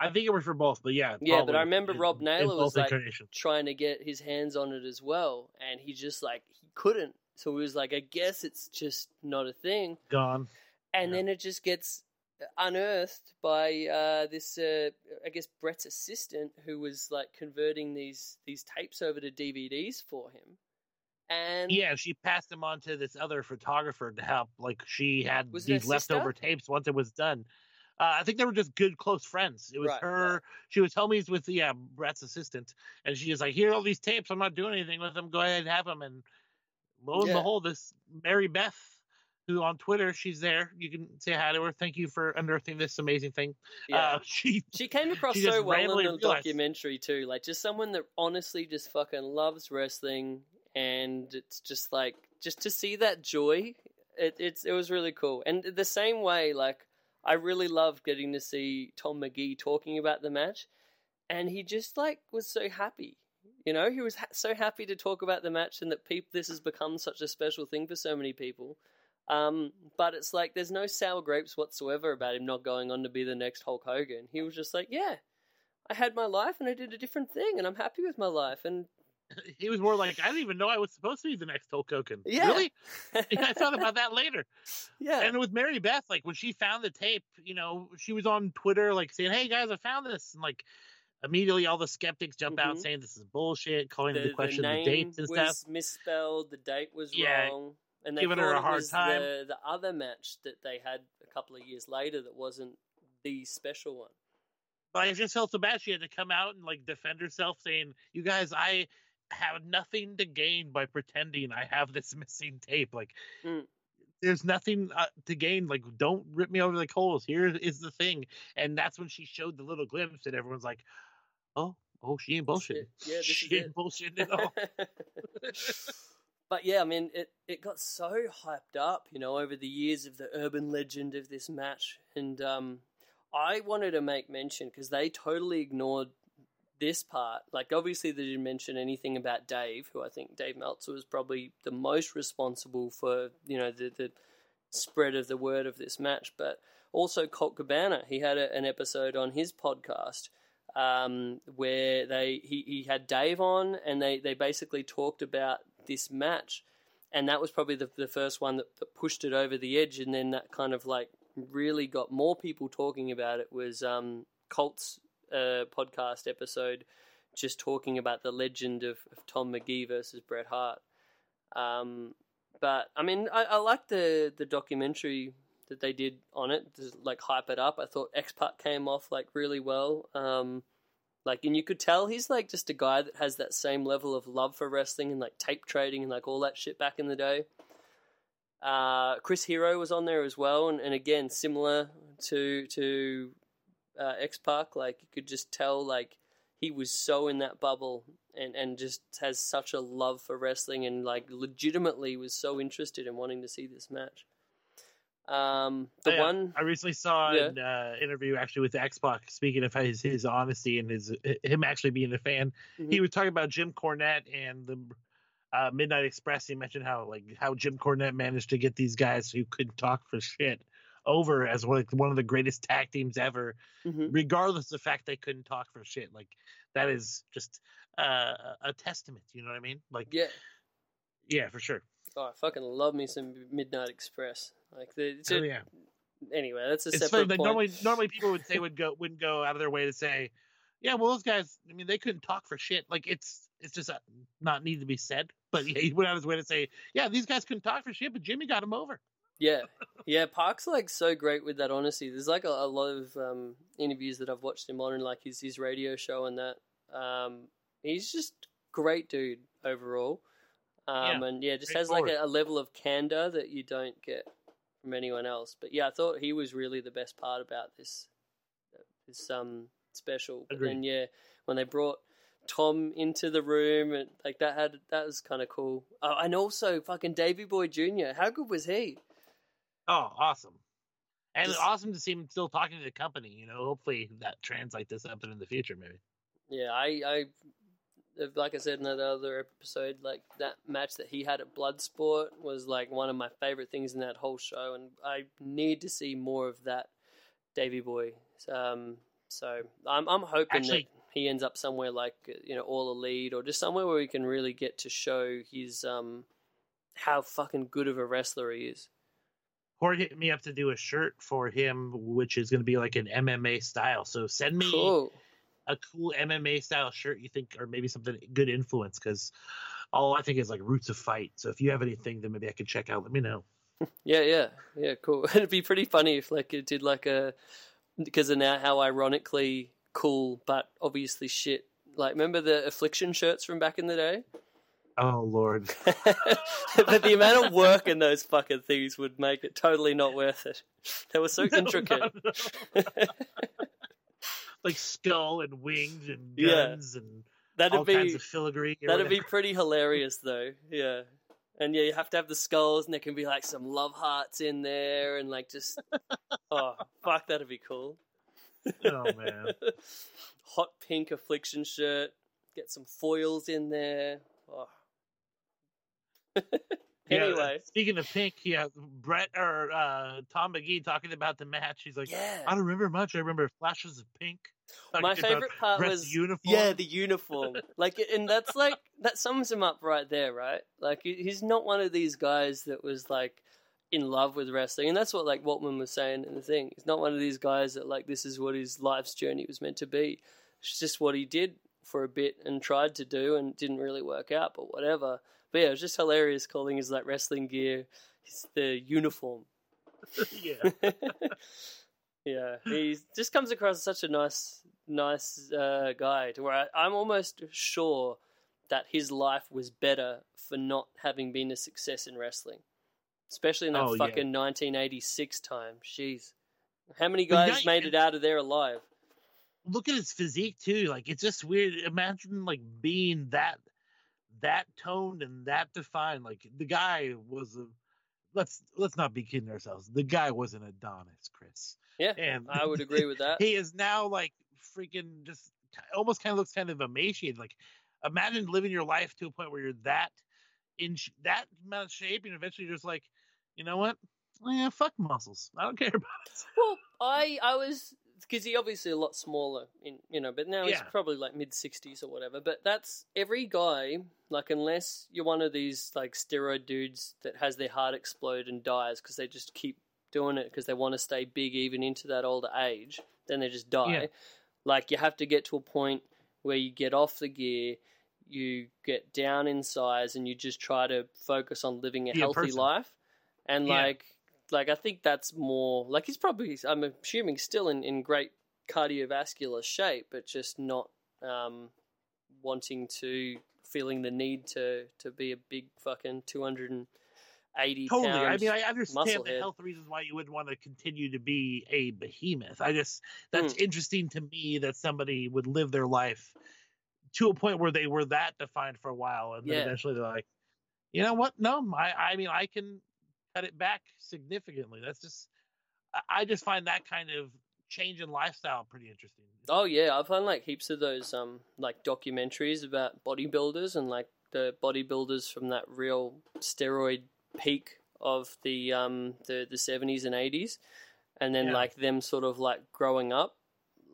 I think it was for both, but yeah. Yeah, but I remember in- Rob Naylor was like- trying to get his hands on it as well, and he just like he couldn't. So he was like, I guess it's just not a thing. gone. And Yeah. then it just gets unearthed by uh, this, uh, I guess Bret's assistant, who was like converting these these tapes over to DVDs for him. And Yeah, she passed him on to this other photographer to help. Like she had Was it her these leftover sister? tapes once it was done. Uh, I think they were just good close friends. It was Right, her. right. She was homies with yeah Bret's assistant, and she was like, "Here are all these tapes. I'm not doing anything with them. Go ahead and have them." And lo and Yeah. behold, this Mary Beth, who on Twitter, she's there. You can say hi to her. Thank you for unearthing this amazing thing. yeah. Uh, she She came across She so well in the realized- documentary too, like just someone that honestly just fucking loves wrestling, and it's just like just to see that joy, it, it's it was really cool. And the same way, like I really loved getting to see Tom Magee talking about the match, and he just like was so happy. You know, he was ha- so happy to talk about the match and that peop- this has become such a special thing for so many people. Um, but it's like there's no sour grapes whatsoever about him not going on to be the next Hulk Hogan. He was just like, yeah, I had my life and I did a different thing and I'm happy with my life. And He was more like, I didn't even know I was supposed to be the next Hulk Hogan. Yeah. Really? Yeah, I thought about that later. yeah, And with Mary Beth, like when she found the tape, you know, she was on Twitter like saying, "Hey guys, I found this," and like immediately all the skeptics jump out Mhm. saying this is bullshit, calling the, into question the, name dates and was stuff. misspelled, the date was Yeah, wrong, and they giving her a hard time. The, the other match that they had a couple of years later that wasn't the special one. But I just felt so bad she had to come out and like defend herself, saying, "You guys, I have nothing to gain by pretending I have this missing tape. Like, Mm. there's nothing uh, to gain. Like, don't rip me over the coals. Here is the thing." And that's when she showed the little glimpse, and everyone's like, "Oh, oh, she ain't bullshit. Yeah, this she ain't it. bullshit at all." but yeah, I mean, it, it got so hyped up, you know, over the years of the urban legend of this match. And um, I wanted to make mention because they totally ignored this part. Like, obviously, they didn't mention anything about Dave, who I think Dave Meltzer was probably the most responsible for, you know, the, the spread of the word of this match. But also Colt Cabana, he had a, an episode on his podcast um, where they he, he had Dave on and they, they basically talked about this match. And that was probably the, the first one that, that pushed it over the edge. And then that kind of like really got more people talking about it was um, Colt's uh, podcast episode just talking about the legend of, of Tom Magee versus Bret Hart. Um, but I mean, I, I like the the documentary that they did on it, to, like hype it up. I thought X Pac came off like really well. Um, like, and you could tell he's like just a guy that has that same level of love for wrestling and like tape trading and like all that shit back in the day. Uh, Chris Hero was on there as well, and, and again similar to to uh, X Pac, like you could just tell like he was so in that bubble and and just has such a love for wrestling and like legitimately was so interested in wanting to see this match. Um, the Oh, Yeah, one, I recently saw Yeah. an uh, interview actually with X Pac. Speaking of his his honesty and his him actually being a fan. Mhm. He was talking about Jim Cornette and the uh, Midnight Express. He mentioned how like how Jim Cornette managed to get these guys who couldn't talk for shit over as one like one of the greatest tag teams ever, Mhm. regardless of the fact they couldn't talk for shit. Like that is just uh, a testament. You know what I mean? Like yeah, yeah, for sure. oh, I fucking love me some Midnight Express. Like the it's Oh, a- yeah. anyway, that's a it's separate funny. Like normally, normally people would say would go wouldn't go out of their way to say, yeah, well those guys. I mean, they couldn't talk for shit. Like it's it's just uh not need to be said. But yeah, he went out of his way to say, yeah, these guys couldn't talk for shit, but Jimmy got him over. Yeah, yeah. Pac's like so great with that honesty. There's like a, a lot of um, interviews that I've watched him on, and like his his radio show and that. Um, he's just great dude overall. Um, Yeah, and yeah, just has like a, a level of candor that you don't get from anyone else. But yeah, I thought he was really the best part about this this um special. But then yeah, when they brought Tom into the room and like that had that was kind of cool. Oh, and also fucking Davy Boy Jr. How good was he? Oh, awesome. And Just- awesome to see him still talking to the company. You know, hopefully that translates to something in the future, maybe. Yeah, I, I, like I said in that other episode, like that match that he had at Bloodsport was like one of my favorite things in that whole show, and I need to see more of that, Davy Boy. Um, so I'm, I'm hoping Actually- that he ends up somewhere like you know All Elite or just somewhere where we can really get to show his um, how fucking good of a wrestler he is. Corey hit me up to do a shirt for him, which is going to be like an MMA style. So send me Cool. A cool MMA style shirt you think, or maybe something good influence, because all I think is like roots of fight. So if you have anything that maybe I could check out, let me know. Yeah, yeah, yeah, cool. It'd be pretty funny if like it did like a because of now how ironically cool, but obviously shit. Like remember the affliction shirts from back in the day? Oh Lord, but the amount of work in those fucking things would make it totally not worth it. They were so No, intricate. no, no. Like skull and wings and Yeah. guns and that'd all be kinds of filigree. that'd be pretty hilarious though. Yeah. And yeah, you have to have the skulls, and there can be like some love hearts in there, and like just oh fuck, that'd be cool. Oh man, Hot pink affliction shirt. Get some foils in there. Oh. Yeah, Anyway, speaking of Pink, yeah, Bret or uh, Tom Magee talking about the match. He's like, yeah. I don't remember much. I remember flashes of pink. My Talking favorite part Bret's was uniform. yeah, the uniform. like, and that's like that sums him up right there, right? Like, he's not one of these guys that was like in love with wrestling, and that's what like Waltman was saying in the thing. He's not one of these guys that like this is what his life's journey was meant to be. It's just what he did for a bit and tried to do and didn't really work out, but whatever. But yeah, it was just hilarious calling his like wrestling gear his, the uniform. yeah. yeah, he just comes across as such a nice, nice uh, guy. To where I, I'm almost sure that his life was better for not having been a success in wrestling, especially in that Oh, yeah. fucking 1986 time. Jeez, how many guys yeah, made it out of there alive? Look at his physique too. Like it's just weird. Imagine like being that that toned and that defined. Like the guy was a let's let's not be kidding ourselves. The guy was an Adonis, Chris. Yeah, And I would agree with that. he is now like freaking just almost kind of looks kind of emaciated. Like imagine living your life to a point where you're that in sh- that amount of shape, and eventually you're just like, you know what? Yeah, fuck muscles. I don't care about it. Well, I I was because he obviously a lot smaller in you know, but now he's Yeah. probably like mid sixties or whatever. But that's every guy. Like unless you're one of these like steroid dudes that has their heart explode and dies because they just keep doing it because they want to stay big even into that older age, then they just die. Yeah. Like you have to get to a point where you get off the gear. You get down in size and you just try to focus on living a Be a healthy person. life. And Yeah. like like I think that's more like he's probably I'm assuming still in, in great cardiovascular shape, but just not um, wanting to feeling the need to to be a big fucking two hundred and eighty Totally. I mean, I understand the musclehead. health reasons why you wouldn't want to continue to be a behemoth. I just that's Hmm. interesting to me that somebody would live their life to a point where they were that defined for a while, and then Yeah. eventually they're like, you know what? No, I I mean I can cut it back significantly. That's just I- just find that kind of change in lifestyle pretty interesting. Oh yeah, I've found like heaps of those um like documentaries about bodybuilders and like the bodybuilders from that real steroid peak of the um the the seventies and eighties, and then Yeah. like them sort of like growing up,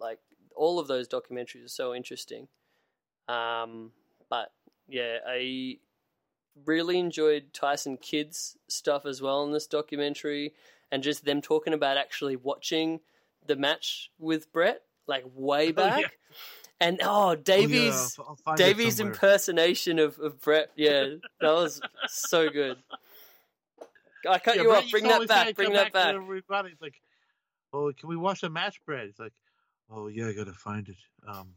like all of those documentaries are so interesting. Um, but yeah, I really enjoyed Tyson Kidd's stuff as well in this documentary, and just them talking about actually watching the match with Bret, like way Oh, back. yeah. And oh, Davy's, I'll- I'll find it Davy's impersonation of, of Bret, yeah, that was so good. I cut Yeah, you Bret off. Bring to that back. Bring that back. whenever we got it." It's like, oh, can we watch the match, Bret? It's like, oh yeah, I gotta find it. Um,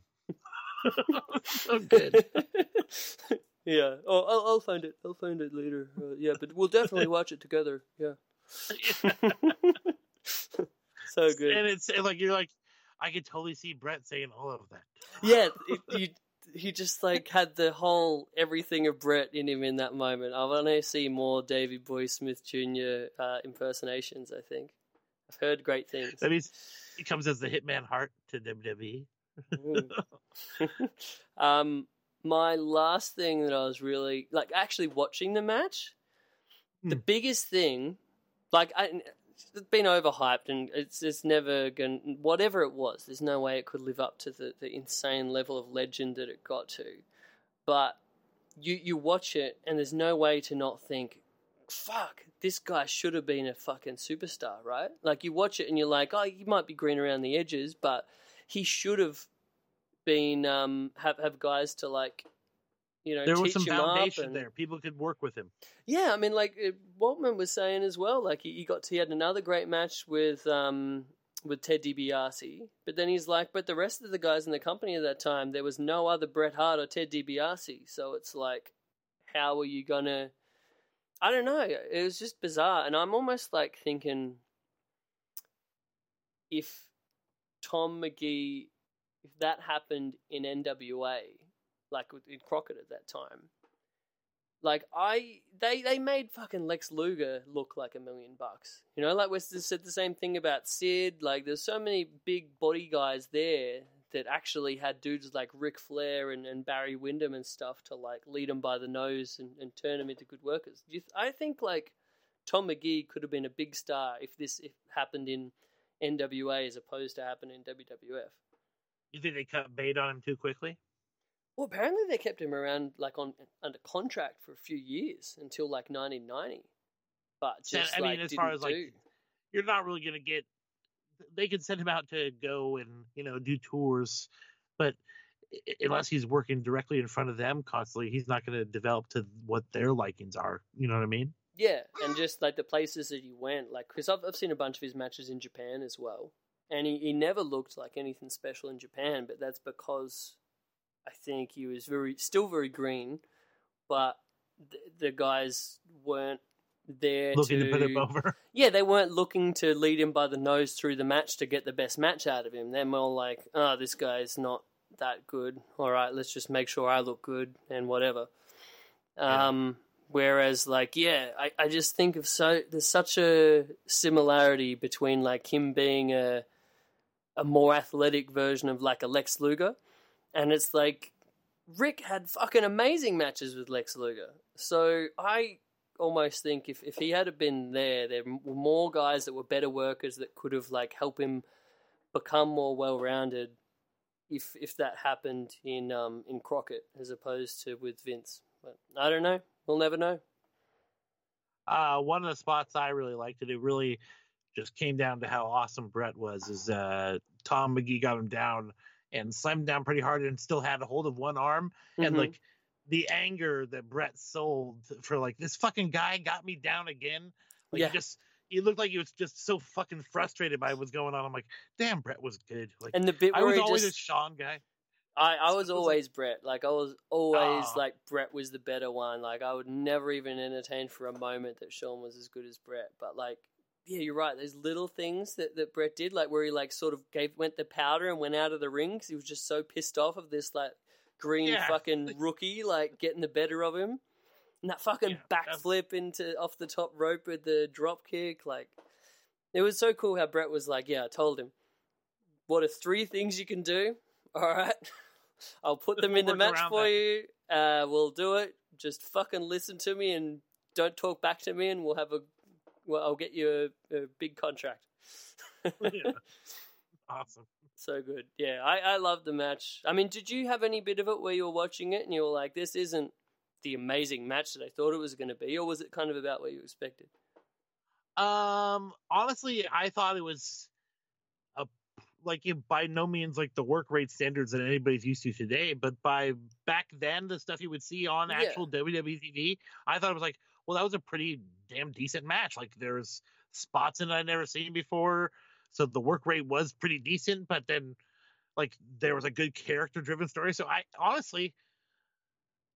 so good. yeah. Oh, I'll, I'll find it. I'll find it later. Uh, yeah, but we'll definitely watch it together. Yeah. so good. And it's and, like you're like, I could totally see Bret saying all of that. Yeah, it, you, he just like had the whole everything of Bret in him in that moment. I want to see more Davy Boy Smith Jr. Uh, impersonations. I think I've heard great things. That means he comes as the Hitman Hart to WWE. Mm. um, my last thing that I was really like actually watching the match. The Hmm. biggest thing, like I, it's been overhyped and it's it's never gonna Whatever it was, there's no way it could live up to the, the insane level of legend that it got to. But you you watch it and there's no way to not think, fuck, this guy should have been a fucking superstar, right? Like you watch it and you're like, oh, he might be green around the edges, but he should have been um have have guys to like you know There was some foundation and, there. People could work with him. yeah, I mean, like Waltman was saying as well. Like he, he got he had another great match with um with Ted DiBiase, but then he's like, but the rest of the guys in the company at that time, there was no other Bret Hart or Ted DiBiase. So it's like, how are you gonna? I don't know. It was just bizarre, and I'm almost like thinking if Tom Magee, if that happened in NWA, like with- in Crockett at that time, like I they they made fucking Lex Luger look like a million bucks. You know, like we said the same thing about Sid. Like there's so many big body guys there that actually had dudes like Ric Flair and, and Barry Windham and stuff to like lead them by the nose and, and turn them into good workers. I think like Tom Magee could have been a big star if this if happened in NWA as opposed to happen in WWF. You think they cut bait on him too quickly? Well, apparently they kept him around like on under contract for a few years until like 1990, but just I mean, like as far as, like. You're not really gonna get. They can send him out to go and you know do tours, but unless he's working directly in front of them constantly, he's not going to develop to what their likings are. You know what I mean? Yeah, and just like the places that he went, like because I've I've seen a bunch of his matches in Japan as well, and he, he never looked like anything special in Japan, but that's because I think he was very still very green, but the, the guys weren't there Looking to, to put him over. Yeah, they weren't looking to lead him by the nose through the match to get the best match out of him. They're more like, oh, this guy's not that good. All right, let's just make sure I look good and whatever. Yeah. Um, whereas, like, yeah, I, I just think of so there's such a similarity between like him being a a more athletic version of like a Lex Luger, and it's like Ric had fucking amazing matches with Lex Luger. So I almost think if, if he had been there, there were more guys that were better workers that could have like helped him become more well rounded. If if that happened in um in Crockett as opposed to with Vince, but I don't know. We'll never know. Uh, one of the spots I really liked it. It really just came down to how awesome Bret was. Is uh, Tom Magee got him down and slammed him down pretty hard and still had a hold of one arm and Mhm. like the anger that Bret sold for like this fucking guy got me down again. Like Yeah. just he looked like he was just so fucking frustrated by what's going on. I'm like, damn, Bret was good. Like and the bit I was always just a Shawn guy. I, I was I was like- always Bret. Like I was always Aw. like Bret was the better one. Like I would never even entertain for a moment that Shawn was as good as Bret. But like, yeah, you're right. There's little things that, that Bret did, like where he like sort of gave went the powder and went out of the ring because he was just so pissed off of this like green Yeah. fucking rookie like getting the better of him. And that fucking Yeah, backflip into off the top rope with the drop kick, like it was so cool how Bret was like, "Yeah, I told him, what are three things you can do? All right, I'll put them in the match for that." you. Uh, we'll do it. Just fucking listen to me and don't talk back to me, and we'll have a. Well, I'll get you a, a big contract. Yeah. Awesome. So good. Yeah, I, I love the match. I mean, did you have any bit of it where you were watching it and you were like, this isn't the amazing match that I thought it was going to be, or was it kind of about what you expected? Um, honestly, I thought it was a like by no means like the work rate standards that anybody's used to today, but by back then, the stuff you would see on Yeah. actual WWE TV, I thought it was like, well, that was a pretty damn decent match. Like there's spots in it I'd never seen before, so the work rate was pretty decent. But then, like there was a good character driven story. So I honestly.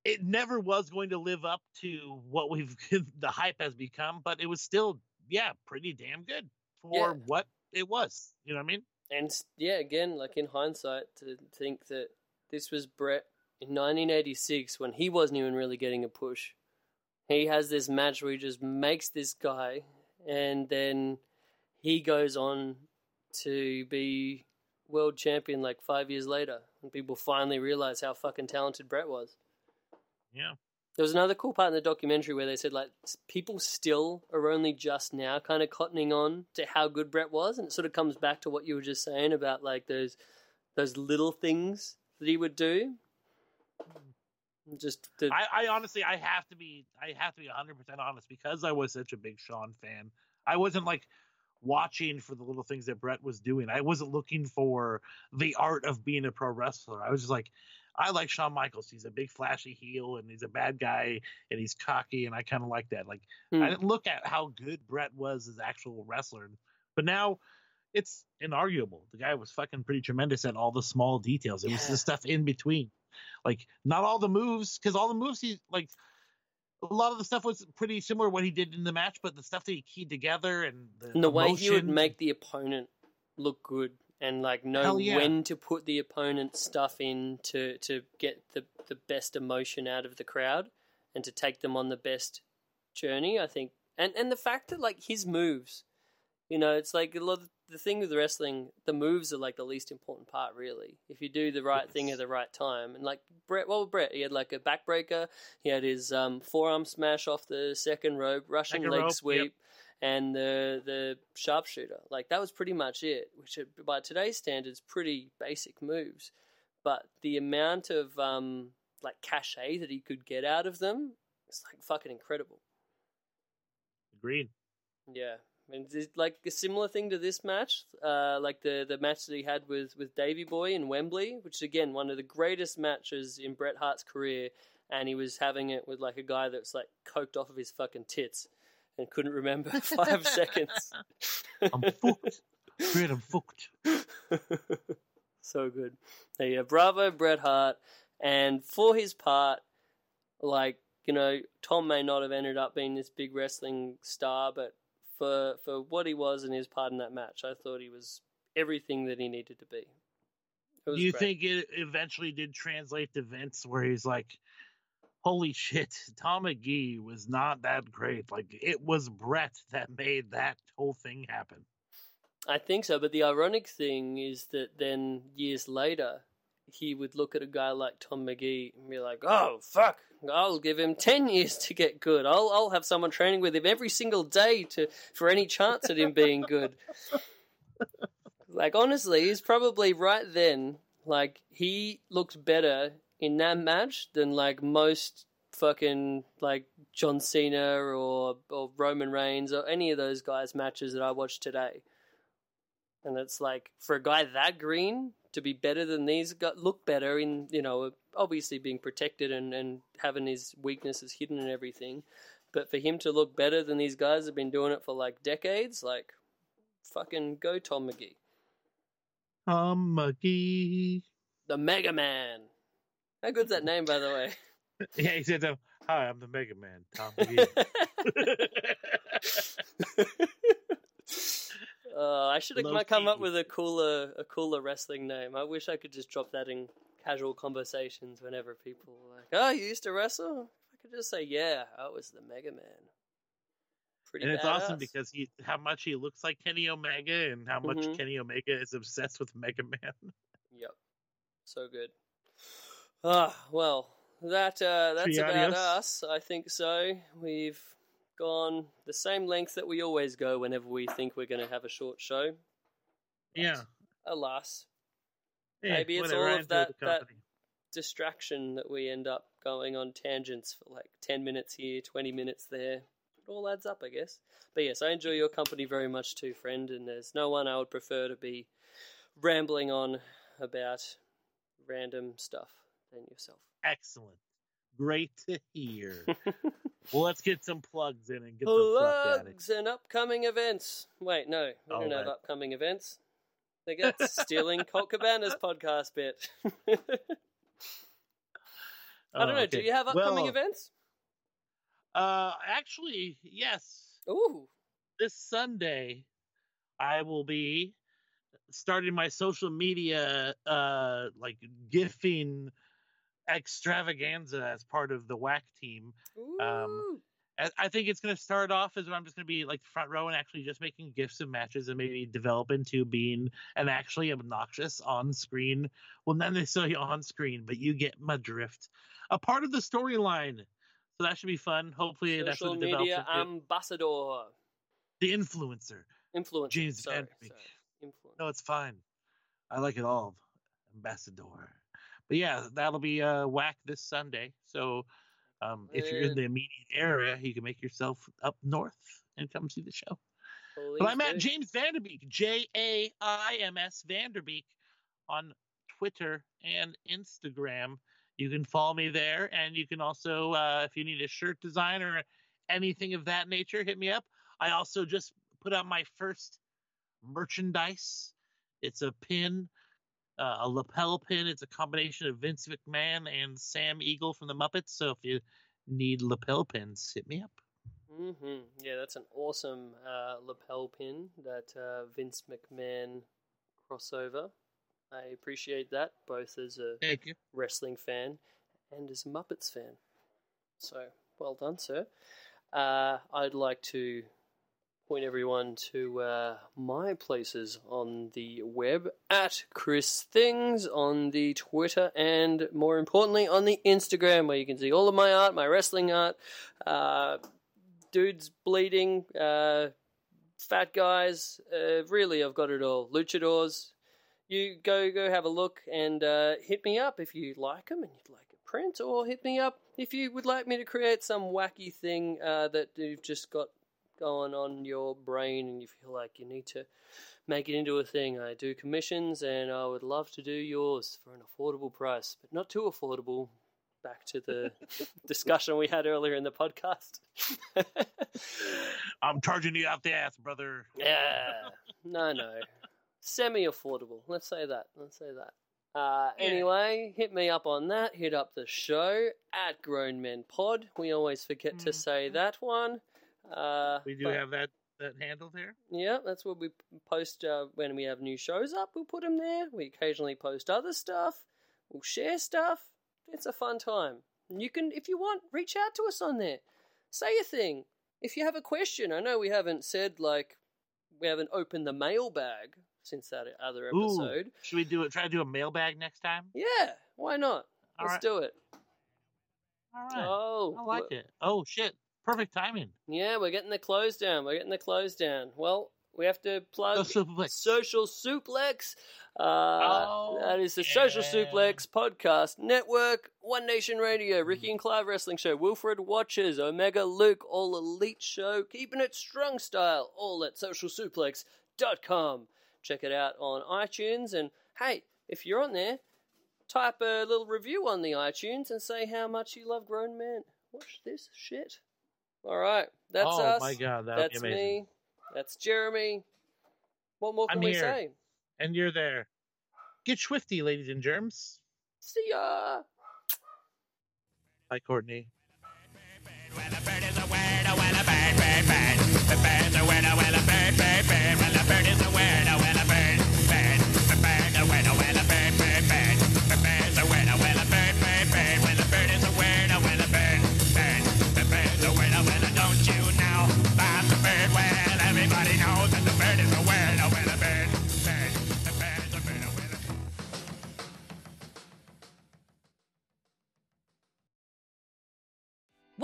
It never was going to live up to what we've the hype has become, but it was still yeah, pretty damn good for Yeah. what it was. You know what I mean? And yeah, again, like in hindsight, to think that this was Bret in 1986 when he wasn't even really getting a push. He has this match where he just makes this guy, and then he goes on to be world champion like five years later, and people finally realize how fucking talented Bret was. Yeah. There was another cool part in the documentary where they said like people still are only just now kind of cottoning on to how good Bret was, and it sort of comes back to what you were just saying about like those those little things that he would do. Just the, I, I honestly, I have to be, I have to be 100 percent honest because I was such a big Shawn fan. I wasn't like watching for the little things that Bret was doing. I wasn't looking for the art of being a pro wrestler. I was just like, I like Shawn Michaels. He's a big flashy heel and he's a bad guy and he's cocky and I kind of like that. Like Hmm. I didn't look at how good Bret was as actual wrestler, but now it's inarguable. The guy was fucking pretty tremendous at all the small details. It was the stuff in between, like not all the moves, because all the moves he like. A lot of the stuff was pretty similar to what he did in the match, but the stuff that he keyed together and the, and the way he would make the opponent look good and like know yeah. when to put the opponent's stuff in to to get the the best emotion out of the crowd and to take them on the best journey i think and and the fact that like his moves you know it's like a lot of the thing with wrestling, the moves are like the least important part, really. If you do the right thing at the right time, and like Bret, well, Bret, he had like a backbreaker, he had his um, forearm smash off the second rope, Russian Second leg rope, yep. sweep, and the the sharpshooter. Like that was pretty much it, which are, by today's standards, pretty basic moves. But the amount of um, like cachet that he could get out of them, it's like fucking incredible. Agreed. Yeah, and it's like a similar thing to this match, uh, like the the match that he had with with Davy Boy in Wembley, which is again one of the greatest matches in Bret Hart's career, and he was having it with like a guy that's like coked off of his fucking tits and couldn't remember five seconds. I'm fucked. Bret, I'm fucked. so good. So, yeah, bravo, Bret Hart. And for his part, like, you know, Tom may not have ended up being this big wrestling star, but for for what he was and his part in that match, I thought he was everything that he needed to be. Do you great. think it eventually did translate to Vince where he's like, holy shit, Tom Magee was not that great. Like, it was Bret that made that whole thing happen. I think so, but the ironic thing is that then years later, he would look at a guy like Tom Magee and be like, "Oh fuck, I'll give him ten years to get good. I'll I'll have someone training with him every single day to for any chance at him being good." like honestly, he's probably right then. Like he looked better in that match than like most fucking like John Cena or or Roman Reigns or any of those guys' matches that I watched today. And it's like for a guy that green to be better than these look better in you know obviously being protected and and having his weaknesses hidden and everything, but for him to look better than these guys have been doing it for like decades, like fucking go Tom Magee, Tom Magee. the Mega Man. How good's that name by the way? Yeah, he said, Hi, I'm the Mega Man, Tom Magee. Uh, I should have come up with a cooler, a cooler wrestling name. I wish I could just drop that in casual conversations whenever people are like, "Oh, you used to wrestle." I could just say, "Yeah, I was the Mega Man." Pretty and it's awesome because he how much he looks like Kenny Omega and how much Mhm. Kenny Omega is obsessed with Mega Man. Yep, so good. Ah, well, that uh, that's about us. I think so. We've gone the same length that we always go whenever we think we're going to have a short show. Yeah. Alas, Yeah, Maybe it's all of that- that- distraction that we end up going on tangents for like 10 minutes here, 20 minutes there. It all adds up, I guess. But yes, I enjoy your company very much too, friend, and there's no one I would prefer to be rambling on about random stuff than yourself. Excellent. Great to hear. well, let's get some plugs in and get the fuck out of Plugs and upcoming events. Wait, no, we All don't have right. upcoming events. They got stealing Colt Cabana's podcast bit. I don't know. Do you have upcoming events? Uh, actually, yes. Ooh. This Sunday, I will be starting my social media, uh, like gifting extravaganza as part of the WAC team. Um, Ooh. I- I think it's going to start off as I'm just going to be like front row and actually just making gifts of matches and maybe develop into being an actually obnoxious on screen. Well, not necessarily on screen, but you get my drift. A part of the storyline. So that should be fun. Hopefully that's Social what it develops media into. ambassador. the influencer. Influencer. Jaims sorry, sorry. Influencer. No, it's fine. I like it all. Ambassador. But yeah, that'll be uh whack this Sunday. So um if you're in the immediate area, you can make yourself up north and come see the show. But I'm at. Jaims Vanderbeek, J A I M S Vanderbeek on Twitter and Instagram. You can follow me there, and you can also, uh, if you need a shirt design or anything of that nature, hit me up. I also just put out my first merchandise. It's a pin, uh, a lapel pin. It's a combination of Vince McMahon and Sam Eagle from the Muppets. So if you need lapel pins, hit me up. hmm Yeah, that's an awesome uh, lapel pin, that uh, Vince McMahon crossover. I appreciate that, both as a Thank you. wrestling fan and as a Muppets fan. So, well done, sir. Uh, I'd like to point everyone to uh, my places on the web at Chris Things on the Twitter and more importantly on the Instagram where you can see all of my art, my wrestling art, uh, dudes bleeding, uh, fat guys. Uh, really, I've got it all. Luchadors. You go go have a look and uh, hit me up if you like them and you'd like a print, or hit me up if you would like me to create some wacky thing uh, that you've just got going on your brain and you feel like you need to make it into a thing. I do commissions and I would love to do yours for an affordable price, but not too affordable. Back to the discussion we had earlier in the podcast. I'm charging you out the ass, brother. yeah, no, no, semi affordable. Let's say that. Let's say that. Uh, Yeah. anyway, hit me up on that. Hit up the show at Grown Men Pod. We always forget to say Mhm. that one. Uh, We do but- have that that handle there. Yeah, that's what we post uh, when we have new shows up. We'll put them there. We occasionally post other stuff. We'll share stuff. It's a fun time. And you can, if you want, reach out to us on there. Say a thing. If you have a question, I know we haven't said like we haven't opened the mailbag since that other Ooh. episode. Should we do it? Try to do a mailbag next time. Yeah, why not? All Let's right. do it. All right. Oh, I like it. Oh shit! Perfect timing. Yeah, we're getting the close down. We're getting the close down. Well, we have to plug Go Suplex. Social Suplex. Uh, Oh, that is the Social yeah. Suplex Podcast Network, One Nation Radio, Ricky and Clive Wrestling Show, Wilfred Watches, Omega Luke, All Elite Show, Keeping It Strong Style, all at socialsuplex.com. Check it out on iTunes. And hey, if you're on there, type a little review on the iTunes and say how much you love Grown Men. Watch this shit. All right, that's oh us. my god, that would be That's amazing. me. That's Jeremy. What more can I'm we here. say? And you're there. Get swifty, ladies and germs. See ya. Bye, Courtney. Well, a bird is a word,